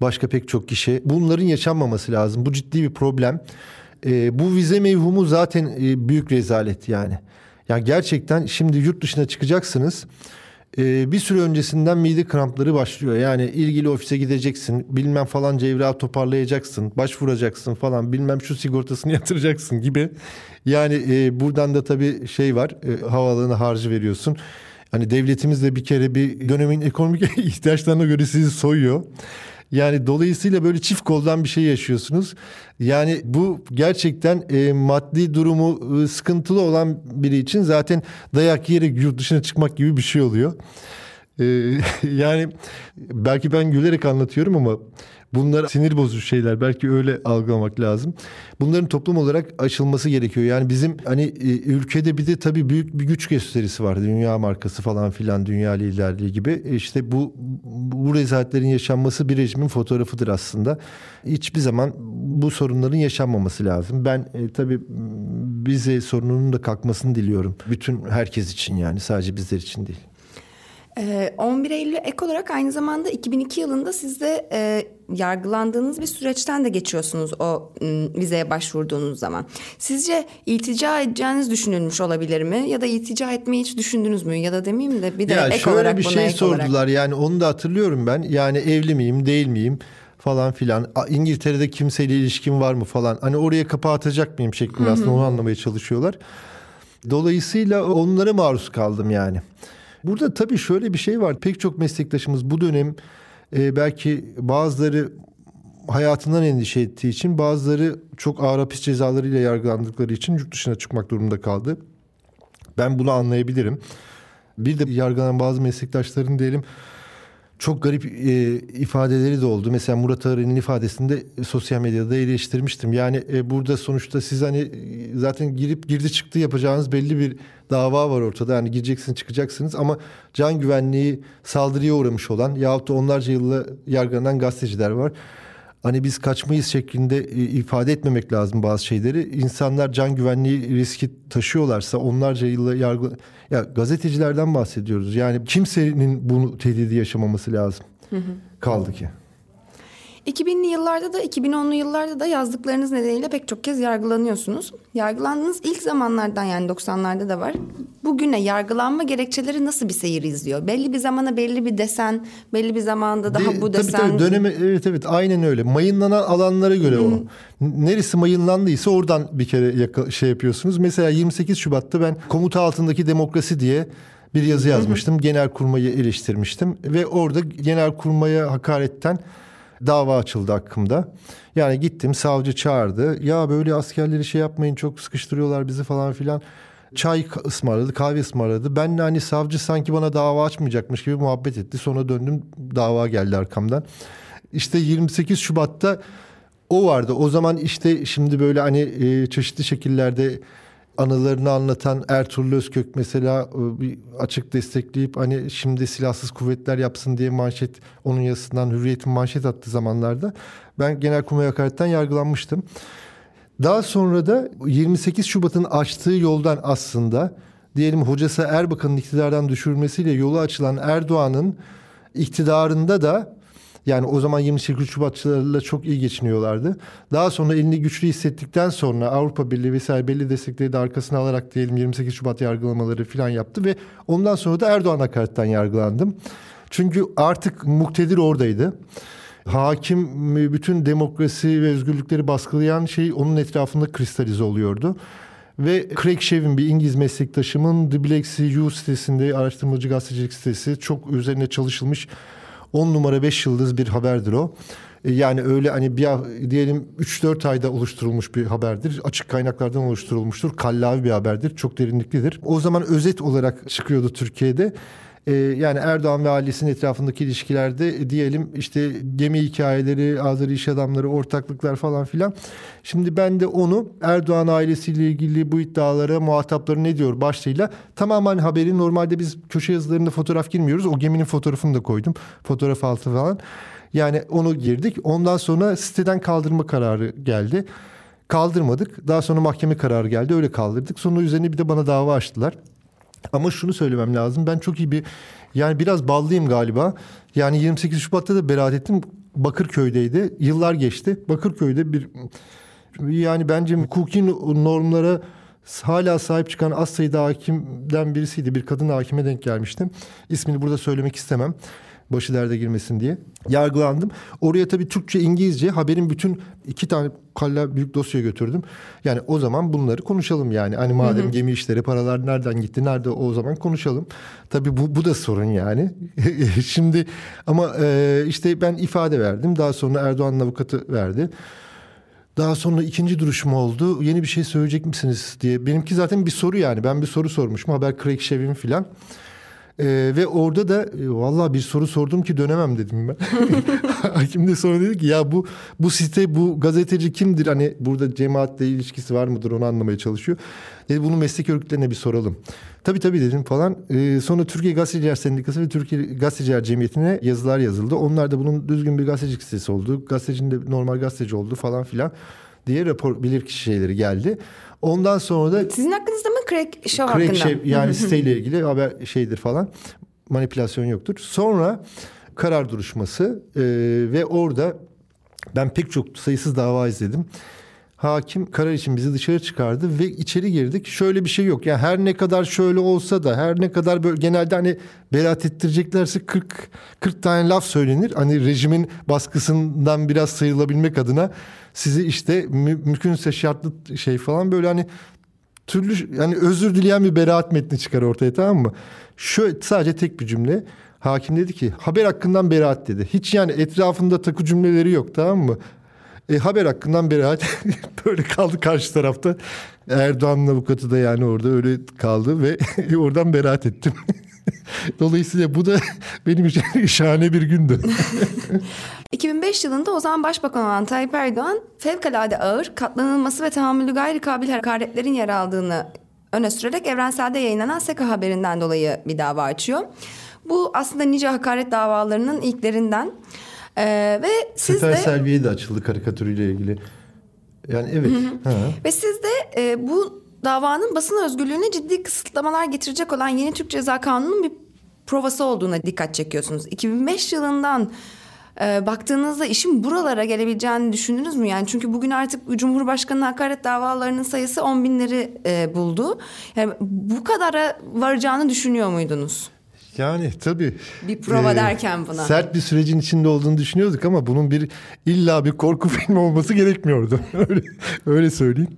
başka pek çok kişi. Bunların yaşanmaması lazım. Bu ciddi bir problem. E, bu vize mevhumu zaten e, büyük rezalet yani. Yani gerçekten şimdi yurt dışına çıkacaksınız e, bir süre öncesinden mide krampları başlıyor. Yani ilgili ofise gideceksin, bilmem falan evrağı toparlayacaksın, başvuracaksın falan, bilmem şu sigortasını yatıracaksın gibi. Yani e, buradan da tabii şey var, e, harcı veriyorsun. Hani devletimiz de bir kere bir dönemin ekonomik ihtiyaçlarına göre sizi soyuyor. Yani dolayısıyla böyle çift koldan bir şey yaşıyorsunuz. Yani bu gerçekten e, maddi durumu e, sıkıntılı olan biri için zaten dayak yiyerek yurt dışına çıkmak gibi bir şey oluyor. E, yani belki ben gülerek anlatıyorum ama Bunlar sinir bozucu şeyler. Belki öyle algılamak lazım. Bunların toplum olarak aşılması gerekiyor. Yani bizim hani e, ülkede bir de tabii büyük bir güç gösterisi var. Dünya markası falan filan, dünya liderliği gibi. E, işte bu bu rezaletlerin yaşanması bir rejimin fotoğrafıdır aslında. Hiçbir zaman bu sorunların yaşanmaması lazım. Ben e, tabii bize sorununun da kalkmasını diliyorum. Bütün herkes için yani sadece bizler için değil. 11 ee, Eylül ek olarak aynı zamanda 2002 yılında siz de e, yargılandığınız bir süreçten de geçiyorsunuz o vizeye başvurduğunuz zaman. Sizce iltica edeceğiniz düşünülmüş olabilir mi? Ya da iltica etmeyi hiç düşündünüz mü? Ya da demeyeyim de bir de ya ek şöyle olarak bir şey sordular olarak. yani onu da hatırlıyorum ben. Yani evli miyim değil miyim? falan filan. İngiltere'de kimseyle ilişkin var mı falan. Hani oraya kapağı atacak mıyım şeklinde aslında onu anlamaya çalışıyorlar. Dolayısıyla onlara maruz kaldım yani. Burada tabii şöyle bir şey var. Pek çok meslektaşımız bu dönem e, belki bazıları hayatından endişe ettiği için bazıları çok ağır hapis cezalarıyla yargılandıkları için yurt dışına çıkmak durumunda kaldı. Ben bunu anlayabilirim. Bir de yargılanan bazı meslektaşların diyelim çok garip e, ifadeleri de oldu. Mesela Murat Ağır'ın ifadesinde e, sosyal medyada eleştirmiştim. Yani e, burada sonuçta siz hani e, zaten girip girdi çıktı yapacağınız belli bir dava var ortada. Yani gireceksiniz çıkacaksınız ama can güvenliği saldırıya uğramış olan yahut da onlarca yılla yargılanan gazeteciler var. Hani biz kaçmayız şeklinde e, ifade etmemek lazım bazı şeyleri. İnsanlar can güvenliği riski taşıyorlarsa onlarca yılla yargı ya gazetecilerden bahsediyoruz. Yani kimsenin bunu tehdidi yaşamaması lazım. Hı hı. Kaldı ki. 2000'li yıllarda da 2010'lu yıllarda da yazdıklarınız nedeniyle pek çok kez yargılanıyorsunuz. Yargılandığınız ilk zamanlardan yani 90'larda da var. Bugüne yargılanma gerekçeleri nasıl bir seyir izliyor? Belli bir zamana belli bir desen, belli bir zamanda daha De, bu desen. Tabii tabii dönemi evet evet aynen öyle. Mayınlanan alanlara göre o. Neresi mayınlandıysa oradan bir kere yaka, şey yapıyorsunuz. Mesela 28 Şubat'ta ben komuta altındaki demokrasi diye bir yazı yazmıştım. Genel kurmayı eleştirmiştim ve orada genel kurmaya hakaretten dava açıldı hakkımda. Yani gittim savcı çağırdı. Ya böyle askerleri şey yapmayın çok sıkıştırıyorlar bizi falan filan. Çay ısmarladı, kahve ısmarladı. Ben hani savcı sanki bana dava açmayacakmış gibi muhabbet etti. Sonra döndüm dava geldi arkamdan. İşte 28 Şubat'ta o vardı. O zaman işte şimdi böyle hani e, çeşitli şekillerde anılarını anlatan Ertuğrul Özkök mesela e, bir açık destekleyip hani şimdi silahsız kuvvetler yapsın diye manşet onun yazısından Hürriyet'in manşet attığı zamanlarda ben Genelkurmay hakaretten yargılanmıştım. Daha sonra da 28 Şubat'ın açtığı yoldan aslında diyelim hocası Erbakan'ın iktidardan düşürülmesiyle yolu açılan Erdoğan'ın iktidarında da yani o zaman 28 Şubatçılarla çok iyi geçiniyorlardı. Daha sonra elini güçlü hissettikten sonra Avrupa Birliği vesaire belli destekleri de arkasına alarak diyelim 28 Şubat yargılamaları falan yaptı ve ondan sonra da Erdoğan hakaretten yargılandım. Çünkü artık muktedir oradaydı. Hakim bütün demokrasi ve özgürlükleri baskılayan şey onun etrafında kristalize oluyordu. Ve Craig Shevin bir İngiliz meslektaşımın The Black Sea U sitesinde araştırmacı gazetecilik sitesi çok üzerine çalışılmış 10 numara 5 yıldız bir haberdir o. E, yani öyle hani bir diyelim 3-4 ayda oluşturulmuş bir haberdir. Açık kaynaklardan oluşturulmuştur. Kallavi bir haberdir. Çok derinliklidir. O zaman özet olarak çıkıyordu Türkiye'de. Ee, yani Erdoğan ve ailesinin etrafındaki ilişkilerde e, diyelim işte gemi hikayeleri, Azeri iş adamları, ortaklıklar falan filan. Şimdi ben de onu Erdoğan ailesiyle ilgili bu iddialara muhatapları ne diyor başlığıyla tamamen haberin normalde biz köşe yazılarında fotoğraf girmiyoruz. O geminin fotoğrafını da koydum. Fotoğraf altı falan. Yani onu girdik. Ondan sonra siteden kaldırma kararı geldi. Kaldırmadık. Daha sonra mahkeme kararı geldi. Öyle kaldırdık. Sonra üzerine bir de bana dava açtılar. Ama şunu söylemem lazım. Ben çok iyi bir yani biraz ballıyım galiba. Yani 28 Şubat'ta da beraat ettim. Bakırköy'deydi. Yıllar geçti. Bakırköy'de bir yani bence hukuki normlara hala sahip çıkan az sayıda hakimden birisiydi. Bir kadın hakime denk gelmiştim. İsmini burada söylemek istemem başı derde girmesin diye. Yargılandım. Oraya tabii Türkçe, İngilizce haberin bütün iki tane kalla büyük dosya götürdüm. Yani o zaman bunları konuşalım yani. Hani madem hı hı. gemi işleri paralar nereden gitti nerede o zaman konuşalım. Tabii bu, bu da sorun yani. Şimdi ama e, işte ben ifade verdim. Daha sonra Erdoğan'ın avukatı verdi. Daha sonra ikinci duruşum oldu. Yeni bir şey söyleyecek misiniz diye. Benimki zaten bir soru yani. Ben bir soru sormuşum. Haber Craig Shevin filan. Ee, ve orada da e, valla bir soru sordum ki dönemem dedim ben. Hakim de sonra dedi ki ya bu bu site bu gazeteci kimdir? Hani burada cemaatle ilişkisi var mıdır onu anlamaya çalışıyor. Dedi bunu meslek örgütlerine bir soralım. Tabii tabii dedim falan. Ee, sonra Türkiye Gazeteciler Sendikası ve Türkiye Gazeteciler Cemiyeti'ne yazılar yazıldı. Onlar da bunun düzgün bir gazetecilik sitesi oldu. Gazetecinin de normal gazeteci oldu falan filan diye rapor bilirkişi şeyleri geldi. Ondan sonra da... Sizin hakkınızda mı Craig Show Craig hakkında? Şey, yani siteyle ilgili haber şeydir falan. Manipülasyon yoktur. Sonra karar duruşması e, ve orada ben pek çok sayısız dava izledim. Hakim karar için bizi dışarı çıkardı ve içeri girdik. Şöyle bir şey yok. Yani her ne kadar şöyle olsa da her ne kadar böyle genelde hani beraat ettireceklerse 40 40 tane laf söylenir. Hani rejimin baskısından biraz sıyrılabilmek adına sizi işte mü, mümkünse şartlı şey falan böyle hani türlü yani özür dileyen bir beraat metni çıkar ortaya tamam mı? Şöyle sadece tek bir cümle. Hakim dedi ki haber hakkından beraat dedi. Hiç yani etrafında takı cümleleri yok tamam mı? E, haber hakkından beraat böyle kaldı karşı tarafta. Erdoğan'ın avukatı da yani orada öyle kaldı ve oradan beraat ettim. Dolayısıyla bu da benim için şahane bir gündü. 2005 yılında o zaman Başbakan olan Tayyip Erdoğan fevkalade ağır, katlanılması ve tahammülü gayri kabil hakaretlerin yer aldığını öne sürerek evrenselde yayınlanan SEKA haberinden dolayı bir dava açıyor. Bu aslında nice hakaret davalarının ilklerinden. Ee, ve siz Sefer de... Selviye de açıldı karikatürüyle ilgili. Yani evet. Ha. Ve siz de e, bu davanın basın özgürlüğüne ciddi kısıtlamalar getirecek olan yeni Türk Ceza Kanunu'nun bir provası olduğuna dikkat çekiyorsunuz. 2005 yılından e, baktığınızda işin buralara gelebileceğini düşündünüz mü? Yani çünkü bugün artık Cumhurbaşkanı hakaret davalarının sayısı 10 binleri e, buldu. Yani bu kadara varacağını düşünüyor muydunuz? Yani tabii. Bir prova e, derken buna. Sert bir sürecin içinde olduğunu düşünüyorduk ama bunun bir illa bir korku filmi olması gerekmiyordu. öyle, öyle söyleyeyim.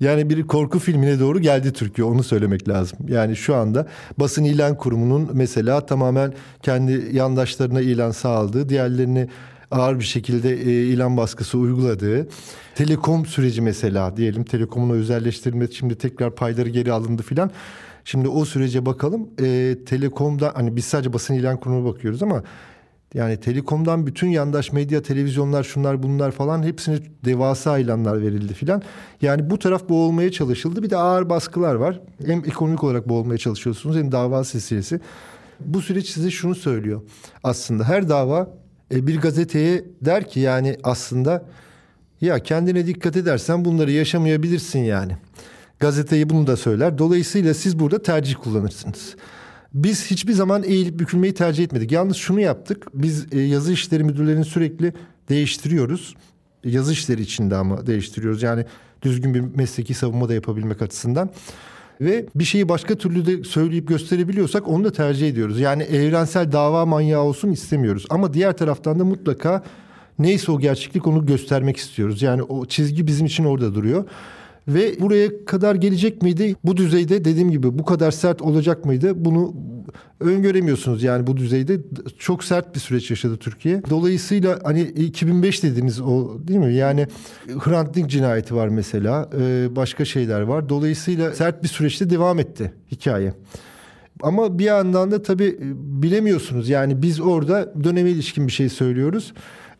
Yani bir korku filmine doğru geldi Türkiye onu söylemek lazım. Yani şu anda basın ilan kurumunun mesela tamamen kendi yandaşlarına ilan sağladığı, diğerlerini ağır bir şekilde e, ilan baskısı uyguladığı telekom süreci mesela diyelim telekomun özelleştirilmesi şimdi tekrar payları geri alındı filan. Şimdi o sürece bakalım. E, Telekom'da hani biz sadece basın ilan kurumuna bakıyoruz ama yani Telekom'dan bütün yandaş medya, televizyonlar, şunlar bunlar falan hepsine devasa ilanlar verildi filan. Yani bu taraf boğulmaya çalışıldı. Bir de ağır baskılar var. Hem ekonomik olarak boğulmaya çalışıyorsunuz hem dava silsilesi. Bu süreç size şunu söylüyor. Aslında her dava e, bir gazeteye der ki yani aslında ya kendine dikkat edersen bunları yaşamayabilirsin yani. Gazeteyi bunu da söyler. Dolayısıyla siz burada tercih kullanırsınız. Biz hiçbir zaman eğilip bükülmeyi tercih etmedik. Yalnız şunu yaptık. Biz e, yazı işleri müdürlerini sürekli değiştiriyoruz. Yazı işleri içinde ama değiştiriyoruz. Yani düzgün bir mesleki savunma da yapabilmek açısından. Ve bir şeyi başka türlü de söyleyip gösterebiliyorsak onu da tercih ediyoruz. Yani evrensel dava manyağı olsun istemiyoruz. Ama diğer taraftan da mutlaka neyse o gerçeklik onu göstermek istiyoruz. Yani o çizgi bizim için orada duruyor. Ve buraya kadar gelecek miydi? Bu düzeyde dediğim gibi bu kadar sert olacak mıydı? Bunu öngöremiyorsunuz yani bu düzeyde çok sert bir süreç yaşadı Türkiye. Dolayısıyla hani 2005 dediniz o değil mi? Yani Hrant Dink cinayeti var mesela. Ee, başka şeyler var. Dolayısıyla sert bir süreçte devam etti hikaye. Ama bir yandan da tabii bilemiyorsunuz. Yani biz orada döneme ilişkin bir şey söylüyoruz.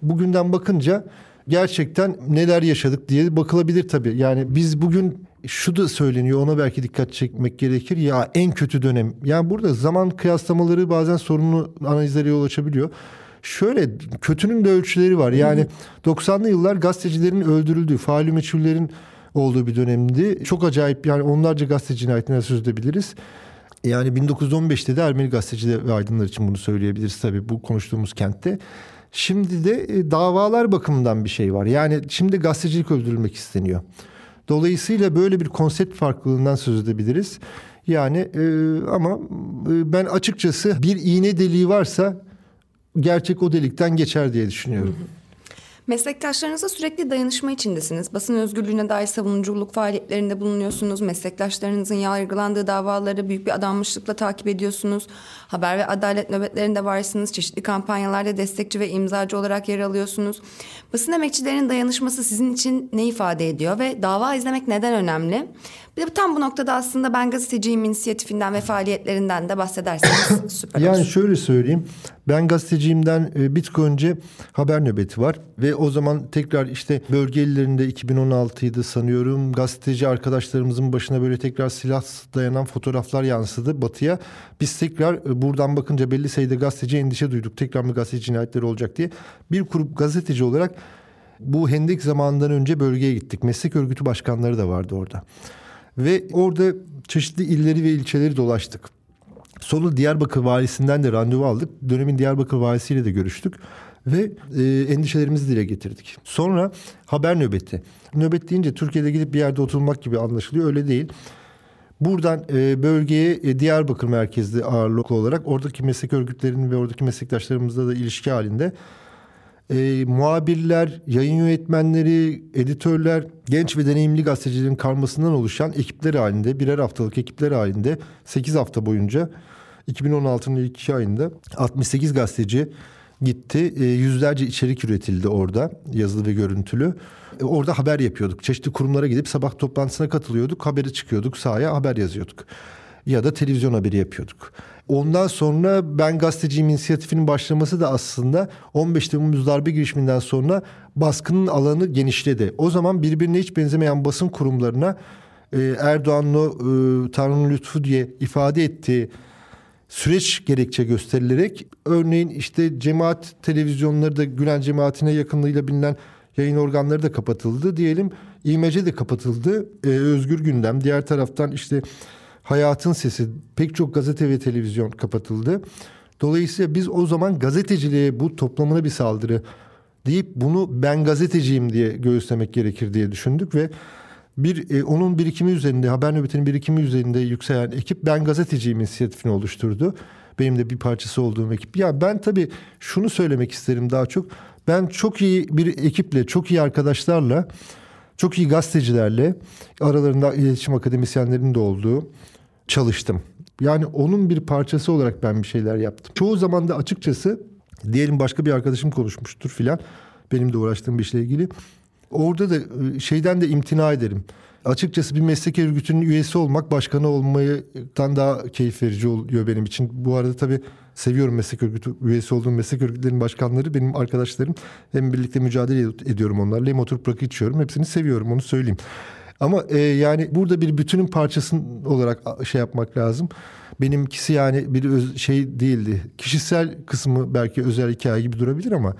Bugünden bakınca gerçekten neler yaşadık diye bakılabilir tabii. Yani biz bugün şu da söyleniyor ona belki dikkat çekmek gerekir. Ya en kötü dönem. Yani burada zaman kıyaslamaları bazen sorunlu analizlere yol açabiliyor. Şöyle kötünün de ölçüleri var. Yani 90'lı yıllar gazetecilerin öldürüldüğü, faal meçhullerin olduğu bir dönemdi. Çok acayip yani onlarca gazeteci cinayetinden söz edebiliriz. Yani 1915'te de Ermeni gazeteciler ve aydınlar için bunu söyleyebiliriz tabii bu konuştuğumuz kentte. Şimdi de e, davalar bakımından bir şey var. Yani şimdi gazetecilik öldürülmek isteniyor. Dolayısıyla böyle bir konsept farklılığından söz edebiliriz. Yani e, ama e, ben açıkçası bir iğne deliği varsa gerçek o delikten geçer diye düşünüyorum. Hı hı. Meslektaşlarınızla sürekli dayanışma içindesiniz. Basın özgürlüğüne dair savunuculuk faaliyetlerinde bulunuyorsunuz. Meslektaşlarınızın yargılandığı davaları büyük bir adanmışlıkla takip ediyorsunuz. Haber ve adalet nöbetlerinde varsınız. Çeşitli kampanyalarda destekçi ve imzacı olarak yer alıyorsunuz. Basın emekçilerinin dayanışması sizin için ne ifade ediyor ve dava izlemek neden önemli? Bir de tam bu noktada aslında ben gazeteciyim inisiyatifinden ve faaliyetlerinden de bahsederseniz süper olur. Yani şöyle söyleyeyim. Ben gazeteciyimden e, bir tık önce haber nöbeti var. Ve o zaman tekrar işte bölge illerinde 2016'ydı sanıyorum. Gazeteci arkadaşlarımızın başına böyle tekrar silah dayanan fotoğraflar yansıdı batıya. Biz tekrar e, buradan bakınca belli sayıda gazeteci endişe duyduk. Tekrar mı gazeteci cinayetleri olacak diye. Bir grup gazeteci olarak bu hendek zamanından önce bölgeye gittik. Meslek örgütü başkanları da vardı orada. Ve orada çeşitli illeri ve ilçeleri dolaştık. Sonra Diyarbakır valisinden de randevu aldık. Dönemin Diyarbakır valisiyle de görüştük ve e, endişelerimizi dile getirdik. Sonra haber nöbeti. Nöbet deyince Türkiye'de gidip bir yerde oturmak gibi anlaşılıyor. Öyle değil. Buradan e, bölgeye e, Diyarbakır merkezli ağırlıklı olarak oradaki meslek örgütlerinin ve oradaki meslektaşlarımızla da ilişki halinde e, muhabirler, yayın yönetmenleri, editörler, genç ve deneyimli gazetecilerin karmasından oluşan ekipler halinde, birer haftalık ekipler halinde 8 hafta boyunca 2016'nın ilk iki ayında 68 gazeteci gitti. E, yüzlerce içerik üretildi orada yazılı ve görüntülü. E, orada haber yapıyorduk. Çeşitli kurumlara gidip sabah toplantısına katılıyorduk. Haberi çıkıyorduk sahaya haber yazıyorduk. Ya da televizyon haberi yapıyorduk. Ondan sonra ben gazeteciyim inisiyatifinin başlaması da aslında 15 Temmuz darbe girişiminden sonra baskının alanı genişledi. O zaman birbirine hiç benzemeyen basın kurumlarına e, Erdoğan'ın e, Tanrı'nın lütfu diye ifade ettiği süreç gerekçe gösterilerek örneğin işte cemaat televizyonları da Gülen cemaatine yakınlığıyla bilinen yayın organları da kapatıldı. Diyelim İMC de kapatıldı. Ee, özgür gündem. Diğer taraftan işte Hayatın Sesi pek çok gazete ve televizyon kapatıldı. Dolayısıyla biz o zaman gazeteciliğe bu toplamına bir saldırı deyip bunu ben gazeteciyim diye göğüslemek gerekir diye düşündük ve bir e, onun birikimi üzerinde haber nöbetinin birikimi üzerinde yükselen ekip ben gazeteciyim inisiyatifini oluşturdu. Benim de bir parçası olduğum ekip. Ya ben tabii şunu söylemek isterim daha çok. Ben çok iyi bir ekiple, çok iyi arkadaşlarla, çok iyi gazetecilerle aralarında iletişim akademisyenlerinin de olduğu çalıştım. Yani onun bir parçası olarak ben bir şeyler yaptım. Çoğu zaman da açıkçası diyelim başka bir arkadaşım konuşmuştur filan. Benim de uğraştığım bir işle ilgili. Orada da e, şeyden de imtina ederim. Açıkçası bir meslek örgütünün üyesi olmak başkanı olmayıdan daha keyif verici oluyor benim için. Bu arada tabii seviyorum meslek örgütü üyesi olduğum meslek örgütlerinin başkanları benim arkadaşlarım. Hem birlikte mücadele ediyorum onlarla hem oturup rakı içiyorum. Hepsini seviyorum onu söyleyeyim. Ama e, yani burada bir bütünün parçası olarak şey yapmak lazım. Benimkisi yani bir öz, şey değildi. Kişisel kısmı belki özel hikaye gibi durabilir ama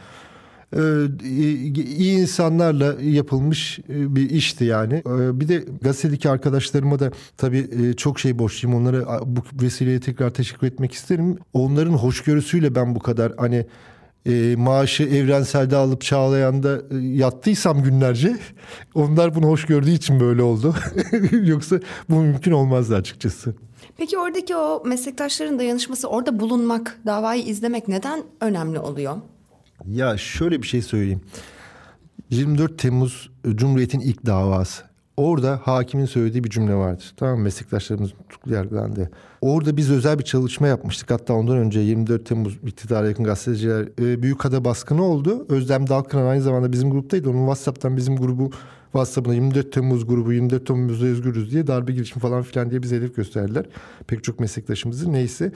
iyi insanlarla yapılmış e, bir işti yani. E, bir de gazetedeki arkadaşlarıma da tabii çok şey borçluyum. Onlara bu vesileyle tekrar teşekkür etmek isterim. Onların hoşgörüsüyle ben bu kadar hani e, maaşı evrenselde alıp Çağlayan'da e, yattıysam günlerce onlar bunu hoş gördüğü için böyle oldu. Yoksa bu mümkün olmazdı açıkçası. Peki oradaki o meslektaşların dayanışması orada bulunmak, davayı izlemek neden önemli oluyor? Ya şöyle bir şey söyleyeyim. 24 Temmuz Cumhuriyet'in ilk davası. Orada hakimin söylediği bir cümle vardı. Tamam meslektaşlarımız tutuklu yargılandı. Orada biz özel bir çalışma yapmıştık. Hatta ondan önce 24 Temmuz iktidara yakın gazeteciler e, Büyükada baskını oldu. Özlem Dalkıran aynı zamanda bizim gruptaydı. Onun WhatsApp'tan bizim grubu WhatsApp'ına 24 Temmuz grubu 24 Temmuz'da özgürüz diye darbe girişimi falan filan diye bize hedef gösterdiler. Pek çok meslektaşımızı neyse.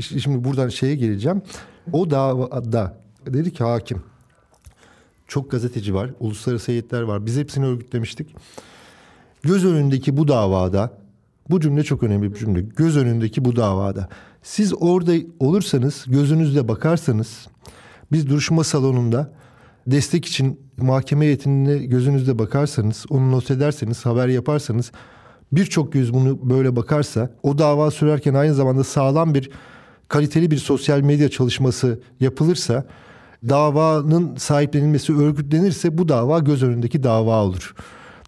Şimdi buradan şeye geleceğim. O davada dedi ki hakim çok gazeteci var, uluslararası heyetler var. Biz hepsini örgütlemiştik. Göz önündeki bu davada bu cümle çok önemli bir cümle. Göz önündeki bu davada. Siz orada olursanız, gözünüzle bakarsanız biz duruşma salonunda destek için mahkeme heyetine gözünüzle bakarsanız, onu not ederseniz, haber yaparsanız birçok göz bunu böyle bakarsa o dava sürerken aynı zamanda sağlam bir kaliteli bir sosyal medya çalışması yapılırsa davanın sahiplenilmesi örgütlenirse bu dava göz önündeki dava olur.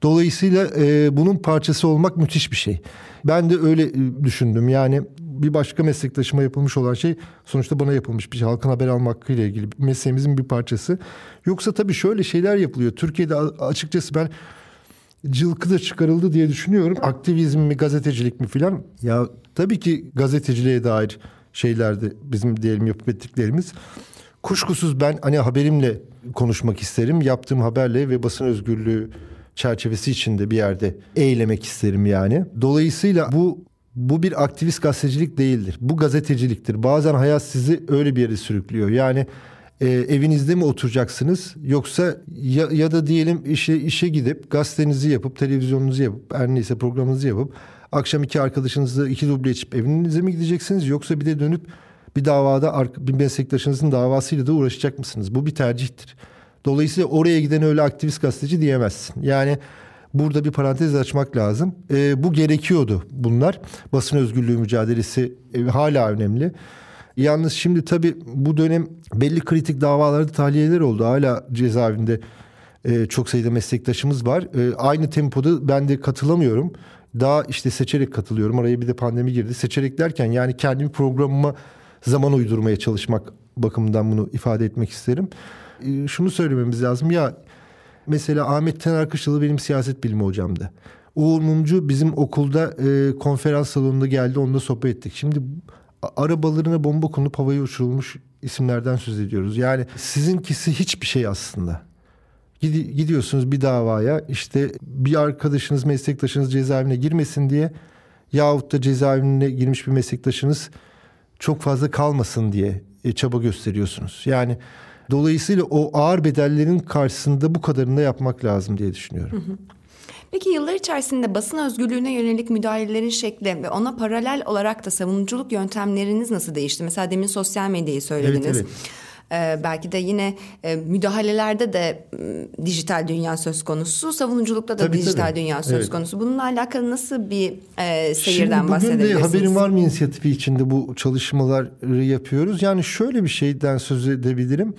Dolayısıyla e, bunun parçası olmak müthiş bir şey. Ben de öyle e, düşündüm. Yani bir başka meslektaşıma yapılmış olan şey sonuçta bana yapılmış bir şey. Halkın haber almak hakkıyla ilgili mesleğimizin bir parçası. Yoksa tabii şöyle şeyler yapılıyor. Türkiye'de açıkçası ben cılkı da çıkarıldı diye düşünüyorum. Aktivizm mi, gazetecilik mi filan. Ya tabii ki gazeteciliğe dair şeylerdi bizim diyelim yapıp ettiklerimiz. Kuşkusuz ben hani haberimle konuşmak isterim. Yaptığım haberle ve basın özgürlüğü çerçevesi içinde bir yerde eylemek isterim yani. Dolayısıyla bu bu bir aktivist gazetecilik değildir. Bu gazeteciliktir. Bazen hayat sizi öyle bir yere sürüklüyor. Yani e, evinizde mi oturacaksınız yoksa ya, ya da diyelim işe işe gidip gazetenizi yapıp televizyonunuzu yapıp her neyse programınızı yapıp akşam iki arkadaşınızla iki duble içip evinize mi gideceksiniz yoksa bir de dönüp bir davada bir meslektaşınızın davasıyla da uğraşacak mısınız? Bu bir tercihtir. Dolayısıyla oraya giden öyle aktivist gazeteci diyemezsin. Yani burada bir parantez açmak lazım. E, bu gerekiyordu bunlar. Basın özgürlüğü mücadelesi e, hala önemli. Yalnız şimdi tabii bu dönem belli kritik davalarda tahliyeler oldu. Hala cezaevinde e, çok sayıda meslektaşımız var. E, aynı tempoda ben de katılamıyorum. Daha işte seçerek katılıyorum. Araya bir de pandemi girdi. Seçerek derken yani kendi programıma zaman uydurmaya çalışmak bakımından bunu ifade etmek isterim. E, şunu söylememiz lazım. Ya mesela Ahmet Tener Kışlalı benim siyaset bilimi hocamdı. Uğur Mumcu bizim okulda e, konferans salonunda geldi onunla sohbet ettik. Şimdi arabalarına bomba konup havaya uçurulmuş isimlerden söz ediyoruz. Yani sizinkisi hiçbir şey aslında. Gidiyorsunuz bir davaya işte bir arkadaşınız meslektaşınız cezaevine girmesin diye yahut da cezaevine girmiş bir meslektaşınız çok fazla kalmasın diye e, çaba gösteriyorsunuz. Yani Dolayısıyla o ağır bedellerin karşısında bu kadarını da yapmak lazım diye düşünüyorum. Peki yıllar içerisinde basın özgürlüğüne yönelik müdahalelerin şekli ve ona paralel olarak da savunuculuk yöntemleriniz nasıl değişti? Mesela demin sosyal medyayı söylediniz. Evet, evet. Ee, belki de yine e, müdahalelerde de e, dijital dünya söz konusu, savunuculukta da tabii, dijital tabii. dünya söz evet. konusu. Bununla alakalı nasıl bir e, seyirden Şimdi bahsedebilirsiniz? Bugün de Haberin Var mı inisiyatifi içinde bu çalışmaları yapıyoruz. Yani şöyle bir şeyden söz edebilirim.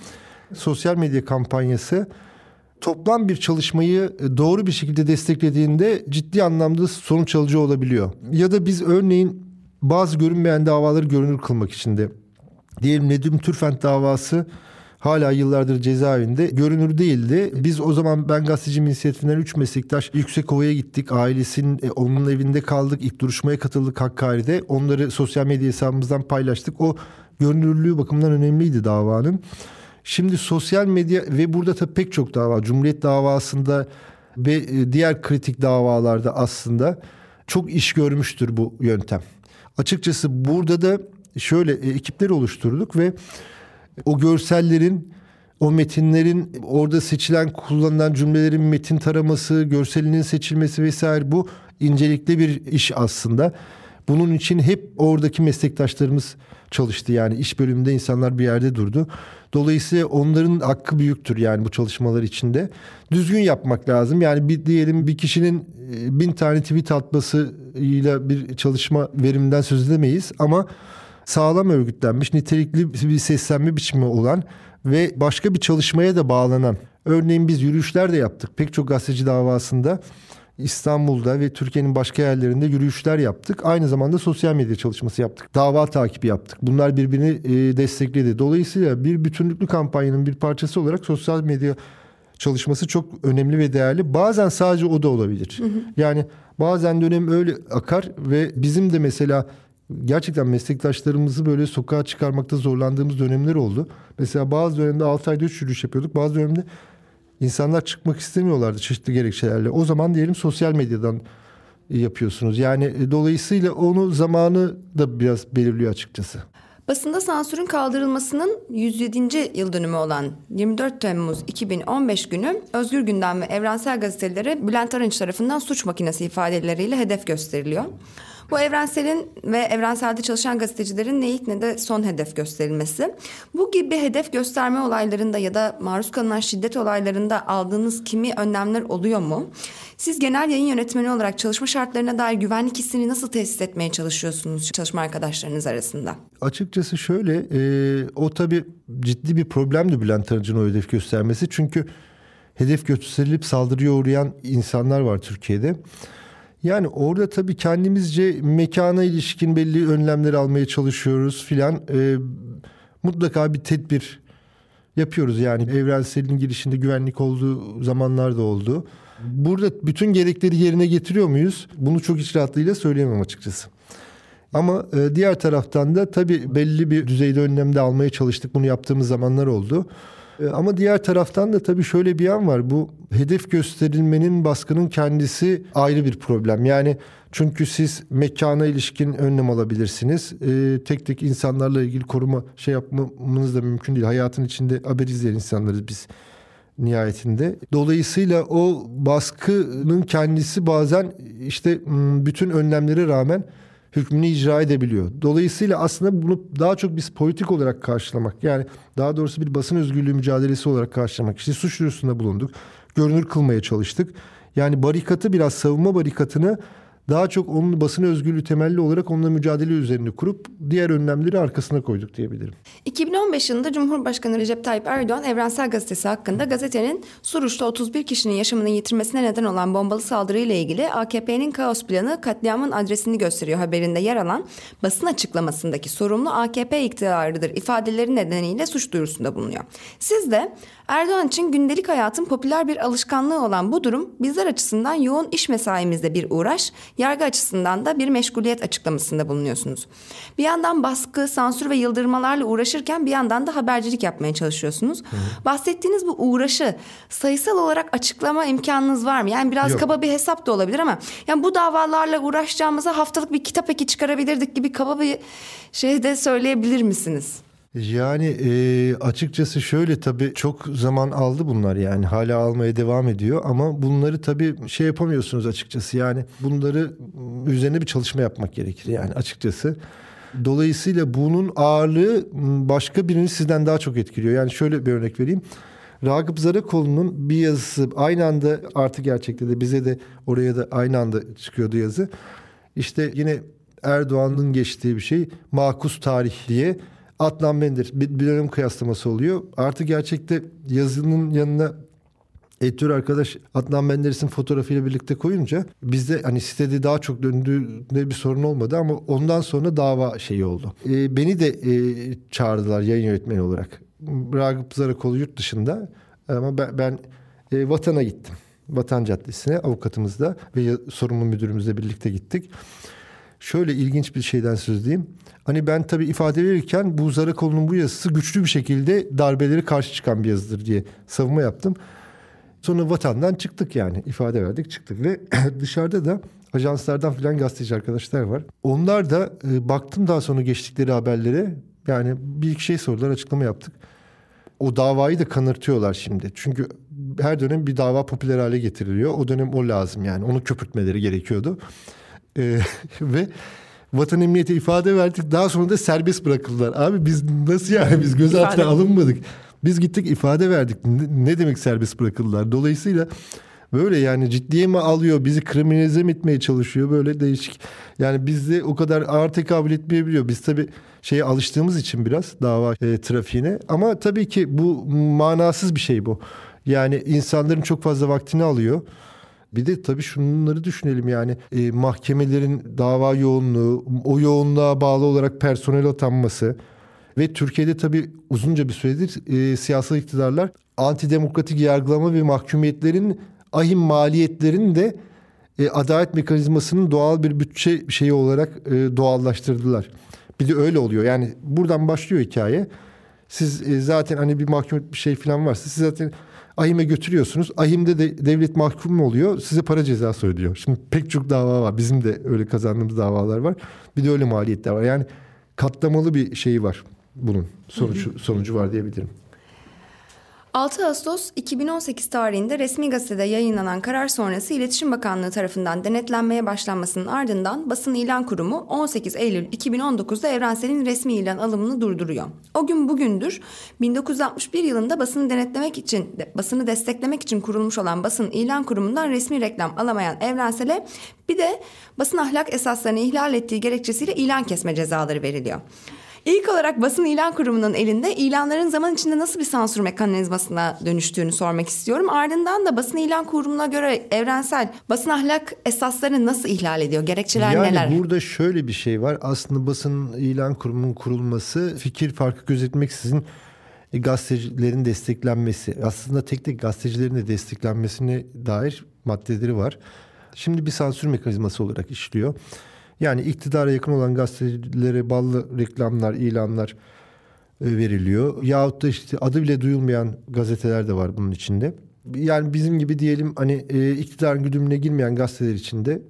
Sosyal medya kampanyası toplam bir çalışmayı doğru bir şekilde desteklediğinde ciddi anlamda sonuç alıcı olabiliyor. Ya da biz örneğin bazı görünmeyen davaları görünür kılmak için de Diyelim Nedim Türfent davası hala yıllardır cezaevinde görünür değildi. Biz o zaman ben gazeteci inisiyatifinden 3 meslektaş Yüksekova'ya gittik. Ailesinin e, onun evinde kaldık. İlk duruşmaya katıldık Hakkari'de. Onları sosyal medya hesabımızdan paylaştık. O görünürlüğü bakımından önemliydi davanın. Şimdi sosyal medya ve burada tabii pek çok dava Cumhuriyet davasında ve e, diğer kritik davalarda aslında çok iş görmüştür bu yöntem. Açıkçası burada da şöyle e, ekipler oluşturduk ve o görsellerin o metinlerin orada seçilen kullanılan cümlelerin metin taraması, görselinin seçilmesi vesaire bu incelikli bir iş aslında. Bunun için hep oradaki meslektaşlarımız çalıştı. Yani iş bölümünde insanlar bir yerde durdu. Dolayısıyla onların hakkı büyüktür yani bu çalışmalar içinde. Düzgün yapmak lazım. Yani bir diyelim bir kişinin e, bin tane tweet atmasıyla bir çalışma veriminden söz edemeyiz ama sağlam örgütlenmiş, nitelikli bir seslenme biçimi olan ve başka bir çalışmaya da bağlanan. Örneğin biz yürüyüşler de yaptık. Pek çok gazeteci davasında İstanbul'da ve Türkiye'nin başka yerlerinde yürüyüşler yaptık. Aynı zamanda sosyal medya çalışması yaptık. Dava takibi yaptık. Bunlar birbirini e, destekledi. Dolayısıyla bir bütünlüklü kampanyanın bir parçası olarak sosyal medya çalışması çok önemli ve değerli. Bazen sadece o da olabilir. Hı hı. Yani bazen dönem öyle akar ve bizim de mesela gerçekten meslektaşlarımızı böyle sokağa çıkarmakta zorlandığımız dönemler oldu. Mesela bazı dönemde 6 ayda 3 yürüyüş yapıyorduk. Bazı dönemde insanlar çıkmak istemiyorlardı çeşitli gerekçelerle. O zaman diyelim sosyal medyadan yapıyorsunuz. Yani e, dolayısıyla onu zamanı da biraz belirliyor açıkçası. Basında sansürün kaldırılmasının 107. yıl dönümü olan 24 Temmuz 2015 günü Özgür Gündem ve Evrensel Gazetelere Bülent Arınç tarafından suç makinesi ifadeleriyle hedef gösteriliyor. Bu evrenselin ve evrenselde çalışan gazetecilerin ne ilk ne de son hedef gösterilmesi. Bu gibi hedef gösterme olaylarında ya da maruz kalınan şiddet olaylarında aldığınız kimi önlemler oluyor mu? Siz genel yayın yönetmeni olarak çalışma şartlarına dair güvenlik hissini nasıl tesis etmeye çalışıyorsunuz çalışma arkadaşlarınız arasında? Açıkçası şöyle, e, o tabii ciddi bir problemdi Bülent Arıcı'nın o hedef göstermesi. Çünkü hedef gösterilip saldırıya uğrayan insanlar var Türkiye'de. Yani orada tabii kendimizce mekana ilişkin belli önlemler almaya çalışıyoruz filan. E, mutlaka bir tedbir yapıyoruz yani evrenselin girişinde güvenlik olduğu zamanlar da oldu. Burada bütün gerekleri yerine getiriyor muyuz? Bunu çok iç rahatlığıyla söyleyemem açıkçası. Ama e, diğer taraftan da tabii belli bir düzeyde önlemde almaya çalıştık. Bunu yaptığımız zamanlar oldu. E, ama diğer taraftan da tabii şöyle bir yan var. Bu hedef gösterilmenin baskının kendisi ayrı bir problem. Yani çünkü siz mekana ilişkin önlem alabilirsiniz. Ee, tek tek insanlarla ilgili koruma şey yapmamız da mümkün değil. Hayatın içinde haber izleyen insanlarız biz nihayetinde. Dolayısıyla o baskının kendisi bazen işte bütün önlemlere rağmen hükmünü icra edebiliyor. Dolayısıyla aslında bunu daha çok biz politik olarak karşılamak yani daha doğrusu bir basın özgürlüğü mücadelesi olarak karşılamak. İşte suç duyurusunda bulunduk. Görünür kılmaya çalıştık. Yani barikatı biraz savunma barikatını daha çok onun basın özgürlüğü temelli olarak onunla mücadele üzerine kurup diğer önlemleri arkasına koyduk diyebilirim. 2015 yılında Cumhurbaşkanı Recep Tayyip Erdoğan Evrensel Gazetesi hakkında gazetenin Suruç'ta 31 kişinin yaşamını yitirmesine neden olan bombalı saldırıyla ilgili AKP'nin kaos planı katliamın adresini gösteriyor haberinde yer alan basın açıklamasındaki sorumlu AKP iktidarıdır ifadeleri nedeniyle suç duyurusunda bulunuyor. Siz de Erdoğan için gündelik hayatın popüler bir alışkanlığı olan bu durum bizler açısından yoğun iş mesaimizde bir uğraş, yargı açısından da bir meşguliyet açıklamasında bulunuyorsunuz. Bir yandan baskı, sansür ve yıldırmalarla uğraşırken bir yandan da habercilik yapmaya çalışıyorsunuz. Hı. Bahsettiğiniz bu uğraşı sayısal olarak açıklama imkanınız var mı? Yani biraz Yok. kaba bir hesap da olabilir ama yani bu davalarla uğraşacağımıza haftalık bir kitap eki çıkarabilirdik gibi kaba bir şey de söyleyebilir misiniz? Yani e, açıkçası şöyle tabii çok zaman aldı bunlar yani hala almaya devam ediyor ama bunları tabii şey yapamıyorsunuz açıkçası yani bunları üzerine bir çalışma yapmak gerekir yani açıkçası. Dolayısıyla bunun ağırlığı başka birini sizden daha çok etkiliyor. Yani şöyle bir örnek vereyim. Ragıp Zarakoğlu'nun bir yazısı aynı anda artı gerçekte de bize de oraya da aynı anda çıkıyordu yazı. İşte yine Erdoğan'ın geçtiği bir şey makus tarih diye Adnan Menderes bir, bir dönem kıyaslaması oluyor. Artı gerçekte yazının yanına editör arkadaş Adnan Menderes'in fotoğrafıyla birlikte koyunca bizde hani sitede daha çok döndüğünde bir sorun olmadı ama ondan sonra dava şeyi oldu. E, beni de e, çağırdılar yayın yönetmeni olarak. Ragıp Zarakolu yurt dışında ama ben, ben e, vatana gittim. Vatan Caddesi'ne avukatımızla ve sorumlu müdürümüzle birlikte gittik. Şöyle ilginç bir şeyden söz edeyim. Hani ben tabii ifade verirken bu Zarakoğlu'nun bu yazısı güçlü bir şekilde darbeleri karşı çıkan bir yazıdır diye savunma yaptım. Sonra vatandan çıktık yani ifade verdik çıktık ve dışarıda da ajanslardan filan gazeteci arkadaşlar var. Onlar da e, baktım daha sonra geçtikleri haberlere yani bir iki şey sordular açıklama yaptık. O davayı da kanırtıyorlar şimdi. Çünkü her dönem bir dava popüler hale getiriliyor. O dönem o lazım yani. Onu köpürtmeleri gerekiyordu. Ee, ve vatan emniyete ifade verdik. Daha sonra da serbest bırakıldılar. Abi biz nasıl yani biz gözaltına alınmadık. Biz gittik ifade verdik. Ne demek serbest bırakıldılar? Dolayısıyla böyle yani ciddiye mi alıyor bizi kriminalize mi etmeye çalışıyor böyle değişik. Yani bizde o kadar ağır tekabül etmeyebiliyor. Biz tabii şeye alıştığımız için biraz dava e, trafiğine ama tabii ki bu manasız bir şey bu. Yani insanların çok fazla vaktini alıyor. Bir de tabii şunları düşünelim yani e, mahkemelerin dava yoğunluğu, o yoğunluğa bağlı olarak personel atanması ve Türkiye'de tabii uzunca bir süredir e, siyasal iktidarlar antidemokratik yargılama ve mahkumiyetlerin ahim maliyetlerini de e, adalet mekanizmasının doğal bir bütçe şeyi olarak e, doğallaştırdılar. Bir de öyle oluyor. Yani buradan başlıyor hikaye. Siz e, zaten hani bir mahkum bir şey falan varsa siz zaten ahime götürüyorsunuz. Ahimde de devlet mahkum oluyor. Size para cezası ödüyor. Şimdi pek çok dava var. Bizim de öyle kazandığımız davalar var. Bir de öyle maliyetler var. Yani katlamalı bir şeyi var bunun sonucu, sonucu var diyebilirim. 6 Ağustos 2018 tarihinde resmi gazetede yayınlanan karar sonrası İletişim Bakanlığı tarafından denetlenmeye başlanmasının ardından basın ilan kurumu 18 Eylül 2019'da Evrensel'in resmi ilan alımını durduruyor. O gün bugündür 1961 yılında basını denetlemek için, basını desteklemek için kurulmuş olan basın ilan kurumundan resmi reklam alamayan Evrensel'e bir de basın ahlak esaslarını ihlal ettiği gerekçesiyle ilan kesme cezaları veriliyor. İlk olarak basın ilan kurumunun elinde ilanların zaman içinde nasıl bir sansür mekanizmasına dönüştüğünü sormak istiyorum. Ardından da basın ilan kurumuna göre evrensel basın ahlak esaslarını nasıl ihlal ediyor? Gerekçeler yani neler? Yani burada şöyle bir şey var. Aslında basın ilan kurumunun kurulması fikir farkı gözetmeksizin e, gazetecilerin desteklenmesi. Aslında tek tek gazetecilerin de desteklenmesine dair maddeleri var. Şimdi bir sansür mekanizması olarak işliyor. Yani iktidara yakın olan gazetecilere ballı reklamlar, ilanlar e, veriliyor. Yahut da işte adı bile duyulmayan gazeteler de var bunun içinde. Yani bizim gibi diyelim hani e, iktidarın güdümüne girmeyen gazeteler içinde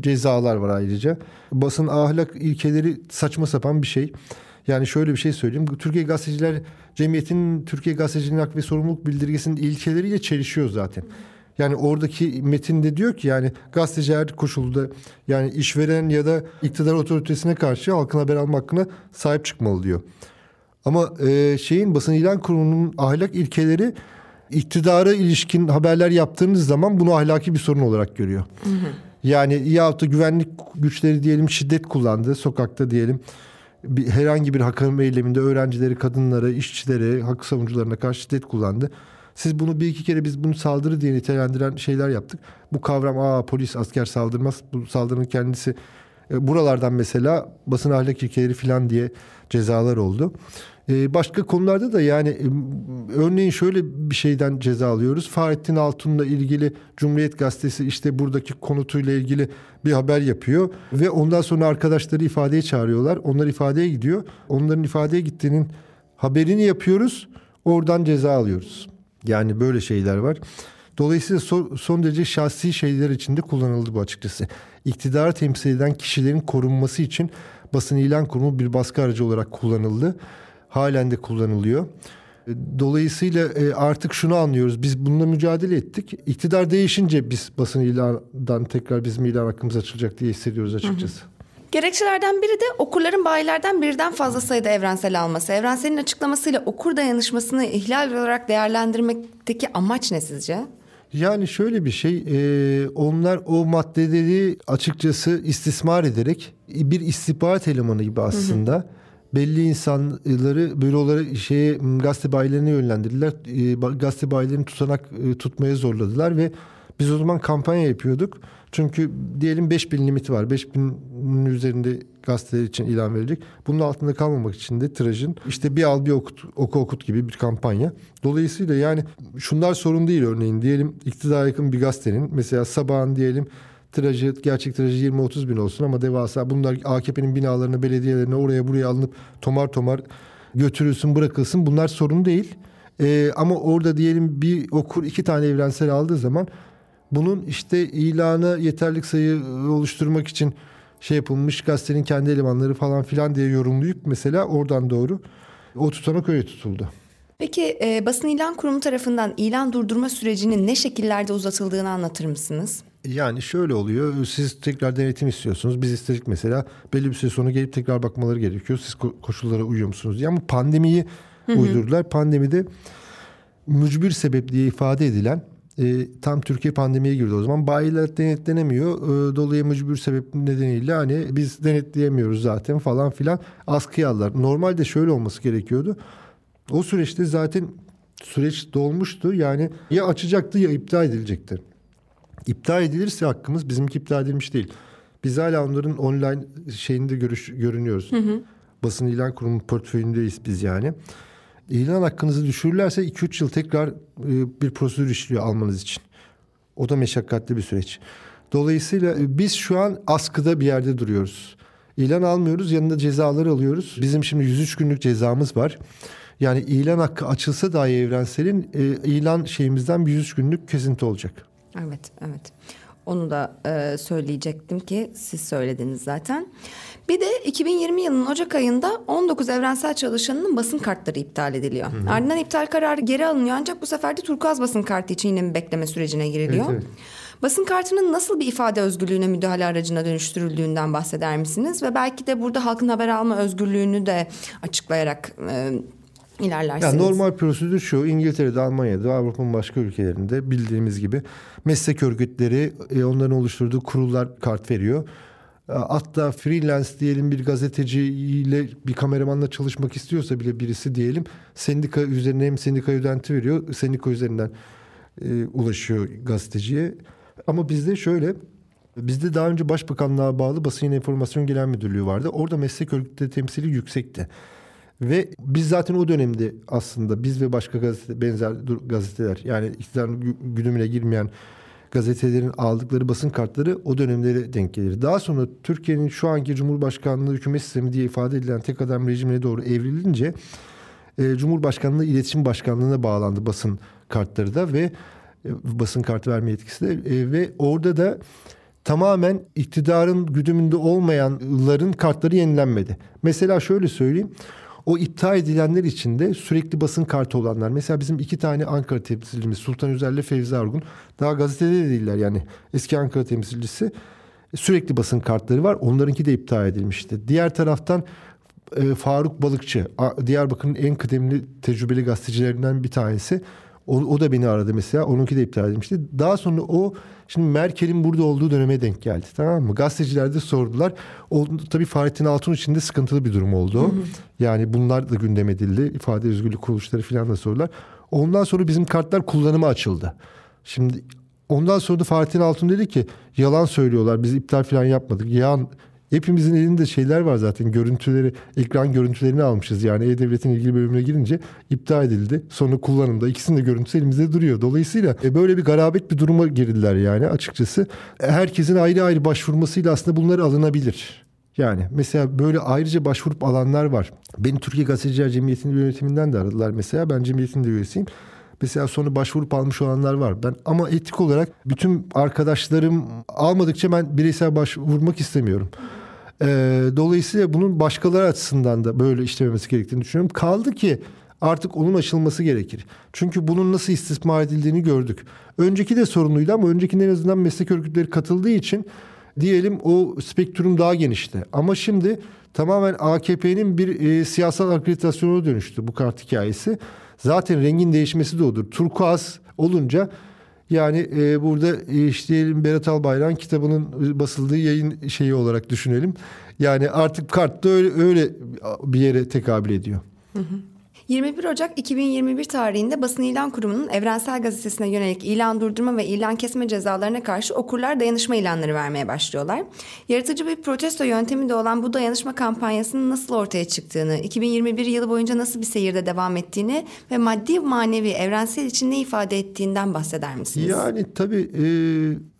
cezalar var ayrıca. Basın ahlak ilkeleri saçma sapan bir şey. Yani şöyle bir şey söyleyeyim. Türkiye Gazeteciler Cemiyeti'nin Türkiye Gazeteciliğin Hak ve Sorumluluk Bildirgesi'nin ilkeleriyle çelişiyor zaten. Yani oradaki metinde diyor ki yani gazeteci her koşulda yani işveren ya da iktidar otoritesine karşı halkın haber alma hakkına sahip çıkmalı diyor. Ama e, şeyin basın ilan kurumunun ahlak ilkeleri iktidara ilişkin haberler yaptığınız zaman bunu ahlaki bir sorun olarak görüyor. Hı hı. Yani yahut da güvenlik güçleri diyelim şiddet kullandı sokakta diyelim bir, herhangi bir hakem eyleminde öğrencileri, kadınları, işçileri, hak savunucularına karşı şiddet kullandı. Siz bunu bir iki kere biz bunu saldırı diye nitelendiren şeyler yaptık. Bu kavram aa polis asker saldırmaz. Bu saldırının kendisi e, buralardan mesela basın ahlak ilkeleri falan diye cezalar oldu. E, başka konularda da yani e, örneğin şöyle bir şeyden ceza alıyoruz. Fahrettin Altun'la ilgili Cumhuriyet Gazetesi işte buradaki konutuyla ilgili bir haber yapıyor ve ondan sonra arkadaşları ifadeye çağırıyorlar. Onlar ifadeye gidiyor. Onların ifadeye gittiğinin haberini yapıyoruz. Oradan ceza alıyoruz. Yani böyle şeyler var. Dolayısıyla son, son derece şahsi şeyler içinde kullanıldı bu açıkçası. İktidarı temsil eden kişilerin korunması için basın ilan kurumu bir baskı aracı olarak kullanıldı. Halen de kullanılıyor. Dolayısıyla e, artık şunu anlıyoruz. Biz bununla mücadele ettik. İktidar değişince biz basın ilanından tekrar bizim ilan hakkımız açılacak diye hissediyoruz açıkçası. Hı hı. Gerekçelerden biri de okurların bayilerden birden fazla sayıda evrensel alması. Evrenselin açıklamasıyla okur dayanışmasını ihlal olarak değerlendirmekteki amaç ne sizce? Yani şöyle bir şey, e, onlar o maddeleri açıkçası istismar ederek bir istihbarat elemanı gibi aslında. Hı hı belli insanları bürolara şeye gazete bayilerine yönlendirdiler. E, gazete bayilerini tutanak e, tutmaya zorladılar ve biz o zaman kampanya yapıyorduk. Çünkü diyelim 5000 limiti var. 5000'in üzerinde gazeteler için ilan verecek. Bunun altında kalmamak için de tirajın işte bir al bir okut, oku okut gibi bir kampanya. Dolayısıyla yani şunlar sorun değil örneğin. Diyelim iktidara yakın bir gazetenin mesela sabahın diyelim tirajı gerçek tirajı 20-30 bin olsun ama devasa bunlar AKP'nin binalarına belediyelerine oraya buraya alınıp tomar tomar götürülsün bırakılsın bunlar sorun değil. Ee, ama orada diyelim bir okur iki tane evrensel aldığı zaman bunun işte ilanı yeterlik sayı oluşturmak için şey yapılmış gazetenin kendi elemanları falan filan diye yorumlayıp mesela oradan doğru o tutanak öyle tutuldu. Peki e, basın ilan kurumu tarafından ilan durdurma sürecinin ne şekillerde uzatıldığını anlatır mısınız? Yani şöyle oluyor. Siz tekrar denetim istiyorsunuz. Biz istedik mesela belli bir süre sonra gelip tekrar bakmaları gerekiyor. Siz koşullara uyuyor musunuz diye. Ama pandemiyi Hı-hı. uydurdular. Pandemide mücbir sebep diye ifade edilen e, tam Türkiye pandemiye girdi o zaman. Bayiler denetlenemiyor. E, dolayı mücbir sebep nedeniyle hani biz denetleyemiyoruz zaten falan filan askıya aldılar. Normalde şöyle olması gerekiyordu. O süreçte zaten süreç dolmuştu. Yani ya açacaktı ya iptal edilecekti. İptal edilirse hakkımız bizimki iptal edilmiş değil. Biz hala onların online şeyinde görüş, görünüyoruz. Hı hı. Basın ilan kurumu portföyündeyiz biz yani. İlan hakkınızı düşürürlerse 2-3 yıl tekrar e, bir prosedür işliyor almanız için. O da meşakkatli bir süreç. Dolayısıyla e, biz şu an askıda bir yerde duruyoruz. İlan almıyoruz yanında cezaları alıyoruz. Bizim şimdi 103 günlük cezamız var. Yani ilan hakkı açılsa dahi evrenselin e, ilan şeyimizden bir 103 günlük kesinti olacak. Evet, evet. Onu da e, söyleyecektim ki siz söylediniz zaten. Bir de 2020 yılının Ocak ayında 19 evrensel çalışanının basın kartları iptal ediliyor. Hı hı. Ardından iptal kararı geri alınıyor ancak bu sefer de turkuaz basın kartı için yine bir bekleme sürecine giriliyor. Evet, evet. Basın kartının nasıl bir ifade özgürlüğüne müdahale aracına dönüştürüldüğünden bahseder misiniz? Ve belki de burada halkın haber alma özgürlüğünü de açıklayarak e, ilerlersiniz. Yani normal prosedür şu İngiltere'de, Almanya'da, Avrupa'nın başka ülkelerinde bildiğimiz gibi meslek örgütleri e, onların oluşturduğu kurullar kart veriyor. E, hatta freelance diyelim bir gazeteciyle bir kameramanla çalışmak istiyorsa bile birisi diyelim sendika üzerine hem sendika ödenti veriyor. Sendika üzerinden e, ulaşıyor gazeteciye. Ama bizde şöyle bizde daha önce Başbakanlığa bağlı Basın İnformasyon Genel Müdürlüğü vardı. Orada meslek örgütleri temsili yüksekti. Ve biz zaten o dönemde aslında biz ve başka gazete, benzer gazeteler yani iktidarın güdümüne girmeyen gazetelerin aldıkları basın kartları o dönemlere denk gelir. Daha sonra Türkiye'nin şu anki Cumhurbaşkanlığı hükümet sistemi diye ifade edilen tek adam rejimine doğru evrilince e, Cumhurbaşkanlığı iletişim başkanlığına bağlandı basın kartları da ve e, basın kartı verme yetkisi de e, ve orada da tamamen iktidarın güdümünde olmayanların kartları yenilenmedi. Mesela şöyle söyleyeyim. O iptal edilenler içinde sürekli basın kartı olanlar. Mesela bizim iki tane Ankara temsilcimiz Sultan Özel ile Fevzi Argun. Daha gazetede de değiller yani. Eski Ankara temsilcisi. Sürekli basın kartları var. Onlarınki de iptal edilmişti. Diğer taraftan e, Faruk Balıkçı. Diyarbakır'ın en kıdemli tecrübeli gazetecilerinden bir tanesi. O, o da beni aradı mesela. Onunki de iptal edilmişti. Daha sonra o şimdi Merkel'in burada olduğu döneme denk geldi. Tamam mı? Gazeteciler de sordular. O, tabii Fahrettin Altun için de sıkıntılı bir durum oldu. Hı hı. Yani bunlar da gündem edildi. İfade özgürlük kuruluşları falan da sordular. Ondan sonra bizim kartlar kullanıma açıldı. Şimdi ondan sonra da Fahrettin Altun dedi ki yalan söylüyorlar. Biz iptal falan yapmadık. Yalan Hepimizin elinde şeyler var zaten. Görüntüleri, ekran görüntülerini almışız. Yani E-Devlet'in ilgili bölümüne girince iptal edildi. Sonra kullanımda. ikisinin de görüntüsü elimizde duruyor. Dolayısıyla e, böyle bir garabet bir duruma girdiler yani açıkçası. Herkesin ayrı ayrı başvurmasıyla aslında bunlar alınabilir. Yani mesela böyle ayrıca başvurup alanlar var. Beni Türkiye Gazeteciler Cemiyeti'nin yönetiminden de aradılar mesela. Ben cemiyetin de üyesiyim. Mesela sonra başvurup almış olanlar var. Ben ama etik olarak bütün arkadaşlarım almadıkça ben bireysel başvurmak istemiyorum. E, dolayısıyla bunun başkaları açısından da böyle işlememesi gerektiğini düşünüyorum. Kaldı ki artık onun aşılması gerekir. Çünkü bunun nasıl istismar edildiğini gördük. Önceki de sorunluydu ama öncekinde en azından meslek örgütleri katıldığı için diyelim o spektrum daha genişti. Ama şimdi tamamen AKP'nin bir e, siyasal akreditasyona dönüştü bu kart hikayesi. Zaten rengin değişmesi de odur. Turkuaz olunca yani e, burada e, işte Berat Albayrak'ın kitabının basıldığı yayın şeyi olarak düşünelim. Yani artık kart da öyle, öyle bir yere tekabül ediyor. Hı hı. 21 Ocak 2021 tarihinde Basın İlan Kurumu'nun Evrensel Gazetesi'ne yönelik ilan durdurma ve ilan kesme cezalarına karşı okurlar dayanışma ilanları vermeye başlıyorlar. Yaratıcı bir protesto yöntemi de olan bu dayanışma kampanyasının nasıl ortaya çıktığını, 2021 yılı boyunca nasıl bir seyirde devam ettiğini ve maddi manevi evrensel için ne ifade ettiğinden bahseder misiniz? Yani tabii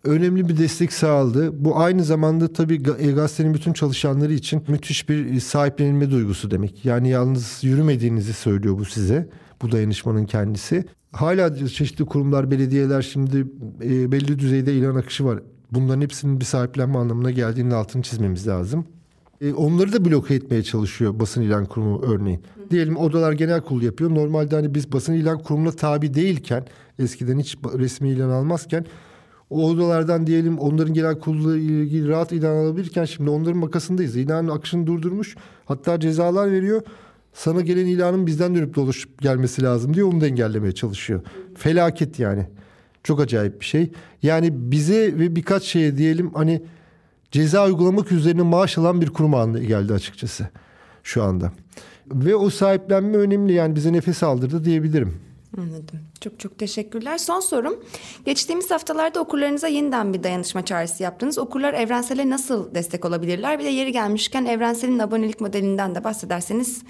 e, önemli bir destek sağladı. Bu aynı zamanda tabii e, gazetenin bütün çalışanları için müthiş bir sahiplenilme duygusu demek. Yani yalnız yürümediğinizi söylüyor bu size. Bu dayanışmanın kendisi. Hala çeşitli kurumlar, belediyeler şimdi e, belli düzeyde ilan akışı var. Bunların hepsinin bir sahiplenme anlamına geldiğinin altını çizmemiz lazım. E, onları da bloke etmeye çalışıyor basın ilan kurumu örneğin. Diyelim odalar genel kurulu yapıyor. Normalde hani biz basın ilan kurumuna tabi değilken eskiden hiç resmi ilan almazken o odalardan diyelim onların genel kurulu ilgili rahat ilan alabilirken şimdi onların makasındayız. İlanın akışını durdurmuş. Hatta cezalar veriyor. Sana gelen ilanın bizden dönüp dolaşıp gelmesi lazım diye onu da engellemeye çalışıyor. Felaket yani. Çok acayip bir şey. Yani bize ve birkaç şeye diyelim hani ceza uygulamak üzerine maaş alan bir kurum haline geldi açıkçası şu anda. Ve o sahiplenme önemli yani bize nefes aldırdı diyebilirim. Anladım. Çok çok teşekkürler. Son sorum. Geçtiğimiz haftalarda okurlarınıza yeniden bir dayanışma çağrısı yaptınız. Okurlar Evrensel'e nasıl destek olabilirler? Bir de yeri gelmişken Evrensel'in abonelik modelinden de bahsederseniz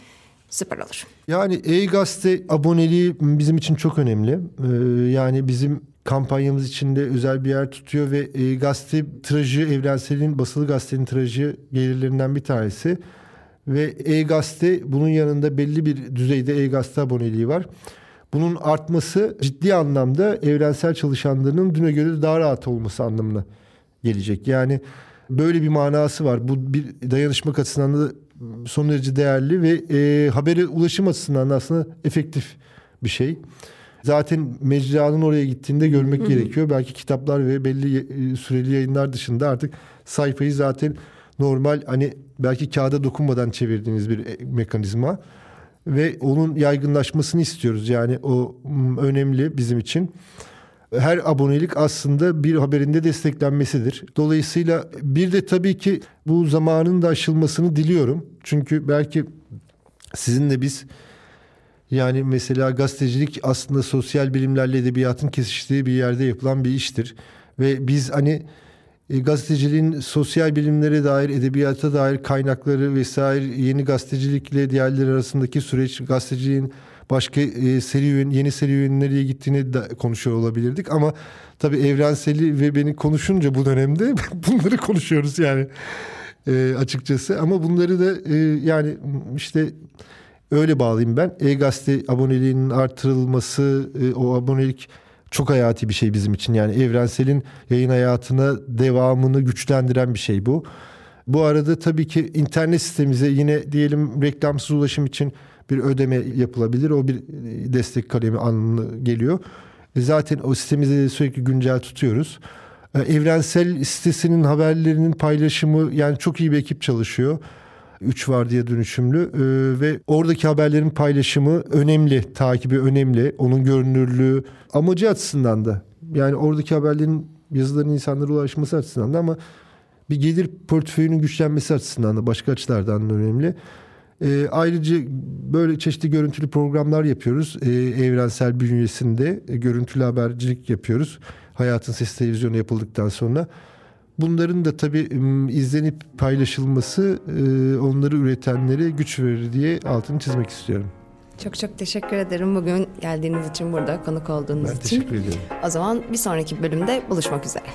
süper olur. Yani e-gazete aboneliği bizim için çok önemli. Ee, yani bizim kampanyamız içinde özel bir yer tutuyor ve e-gazete tirajı Evrensel'in basılı gazetenin tirajı gelirlerinden bir tanesi. Ve e-gazete bunun yanında belli bir düzeyde e-gazete aboneliği var. Bunun artması ciddi anlamda evrensel çalışanlarının düne göre daha rahat olması anlamına gelecek. Yani böyle bir manası var. Bu bir dayanışma açısından da son derece değerli ve e, habere ulaşım açısından da aslında efektif bir şey. Zaten mecranın oraya gittiğinde görmek gerekiyor. Belki kitaplar ve belli e, süreli yayınlar dışında artık sayfayı zaten normal hani belki kağıda dokunmadan çevirdiğiniz bir e, mekanizma ve onun yaygınlaşmasını istiyoruz. Yani o önemli bizim için. Her abonelik aslında bir haberinde desteklenmesidir. Dolayısıyla bir de tabii ki bu zamanın da aşılmasını diliyorum. Çünkü belki sizinle biz yani mesela gazetecilik aslında sosyal bilimlerle edebiyatın kesiştiği bir yerde yapılan bir iştir. Ve biz hani e, gazeteciliğin sosyal bilimlere dair, edebiyata dair kaynakları vesaire yeni gazetecilikle diğerleri arasındaki süreç, gazeteciliğin başka e, serüven, yeni serüvenin nereye gittiğini de konuşuyor olabilirdik ama tabii evrenseli ve beni konuşunca bu dönemde bunları konuşuyoruz yani e, açıkçası ama bunları da e, yani işte öyle bağlayayım ben. E-gazete aboneliğinin artırılması, e, o abonelik çok hayati bir şey bizim için. Yani evrenselin yayın hayatına devamını güçlendiren bir şey bu. Bu arada tabii ki internet sistemimize yine diyelim reklamsız ulaşım için bir ödeme yapılabilir. O bir destek kalemi anlamına geliyor. E, zaten o sistemimizi sürekli güncel tutuyoruz. E, evrensel sitesinin haberlerinin paylaşımı yani çok iyi bir ekip çalışıyor. 3 var diye dönüşümlü ee, ve oradaki haberlerin paylaşımı önemli, takibi önemli. Onun görünürlüğü amacı açısından da yani oradaki haberlerin yazıların insanlara ulaşması açısından da ama bir gelir portföyünün güçlenmesi açısından da başka açılardan da önemli. E, ayrıca böyle çeşitli görüntülü programlar yapıyoruz. E, evrensel bünyesinde e, görüntülü habercilik yapıyoruz. Hayatın Sesi Televizyonu yapıldıktan sonra. Bunların da tabii izlenip paylaşılması onları üretenlere güç verir diye altını çizmek istiyorum. Çok çok teşekkür ederim bugün geldiğiniz için burada konuk olduğunuz ben için. Ben teşekkür ediyorum. O zaman bir sonraki bölümde buluşmak üzere.